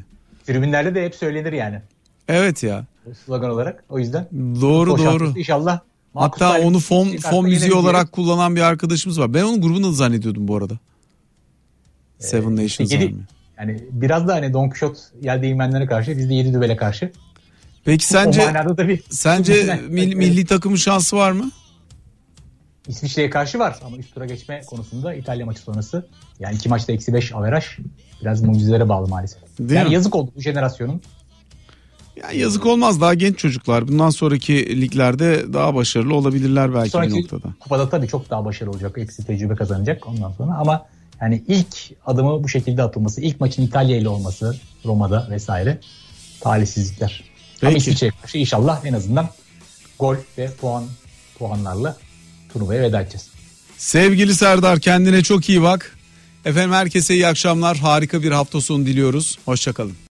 tribünlerde de hep söylenir yani. Evet ya. Slogan olarak. O yüzden. Doğru doğru. İnşallah. Marcus Hatta onu fon fon müziği olarak kullanan bir arkadaşımız var. Ben onun grubunu da zannediyordum bu arada. Seven Nations yedi- Army. Yani biraz da hani Don Quixote yel değirmenlerine karşı biz de yedi düvele karşı. Peki sence bir sence [LAUGHS] milli, milli takımın şansı var mı? İsviçre'ye karşı var ama üst tura geçme konusunda İtalya maçı sonrası yani iki maçta eksi beş averaj biraz mucizelere bağlı maalesef. Değil yani mi? yazık oldu bu jenerasyonun. Ya yazık olmaz daha genç çocuklar. Bundan sonraki liglerde daha başarılı olabilirler belki bir Sonraki noktada. kupada tabii çok daha başarılı olacak. Eksi tecrübe kazanacak ondan sonra ama yani ilk adımı bu şekilde atılması, ilk maçın İtalya ile olması Roma'da vesaire talihsizlikler. Ama Peki. İsviçre'ye karşı inşallah en azından gol ve puan puanlarla turnuvaya veda edeceğiz. Sevgili Serdar kendine çok iyi bak. Efendim herkese iyi akşamlar. Harika bir hafta sonu diliyoruz. Hoşçakalın.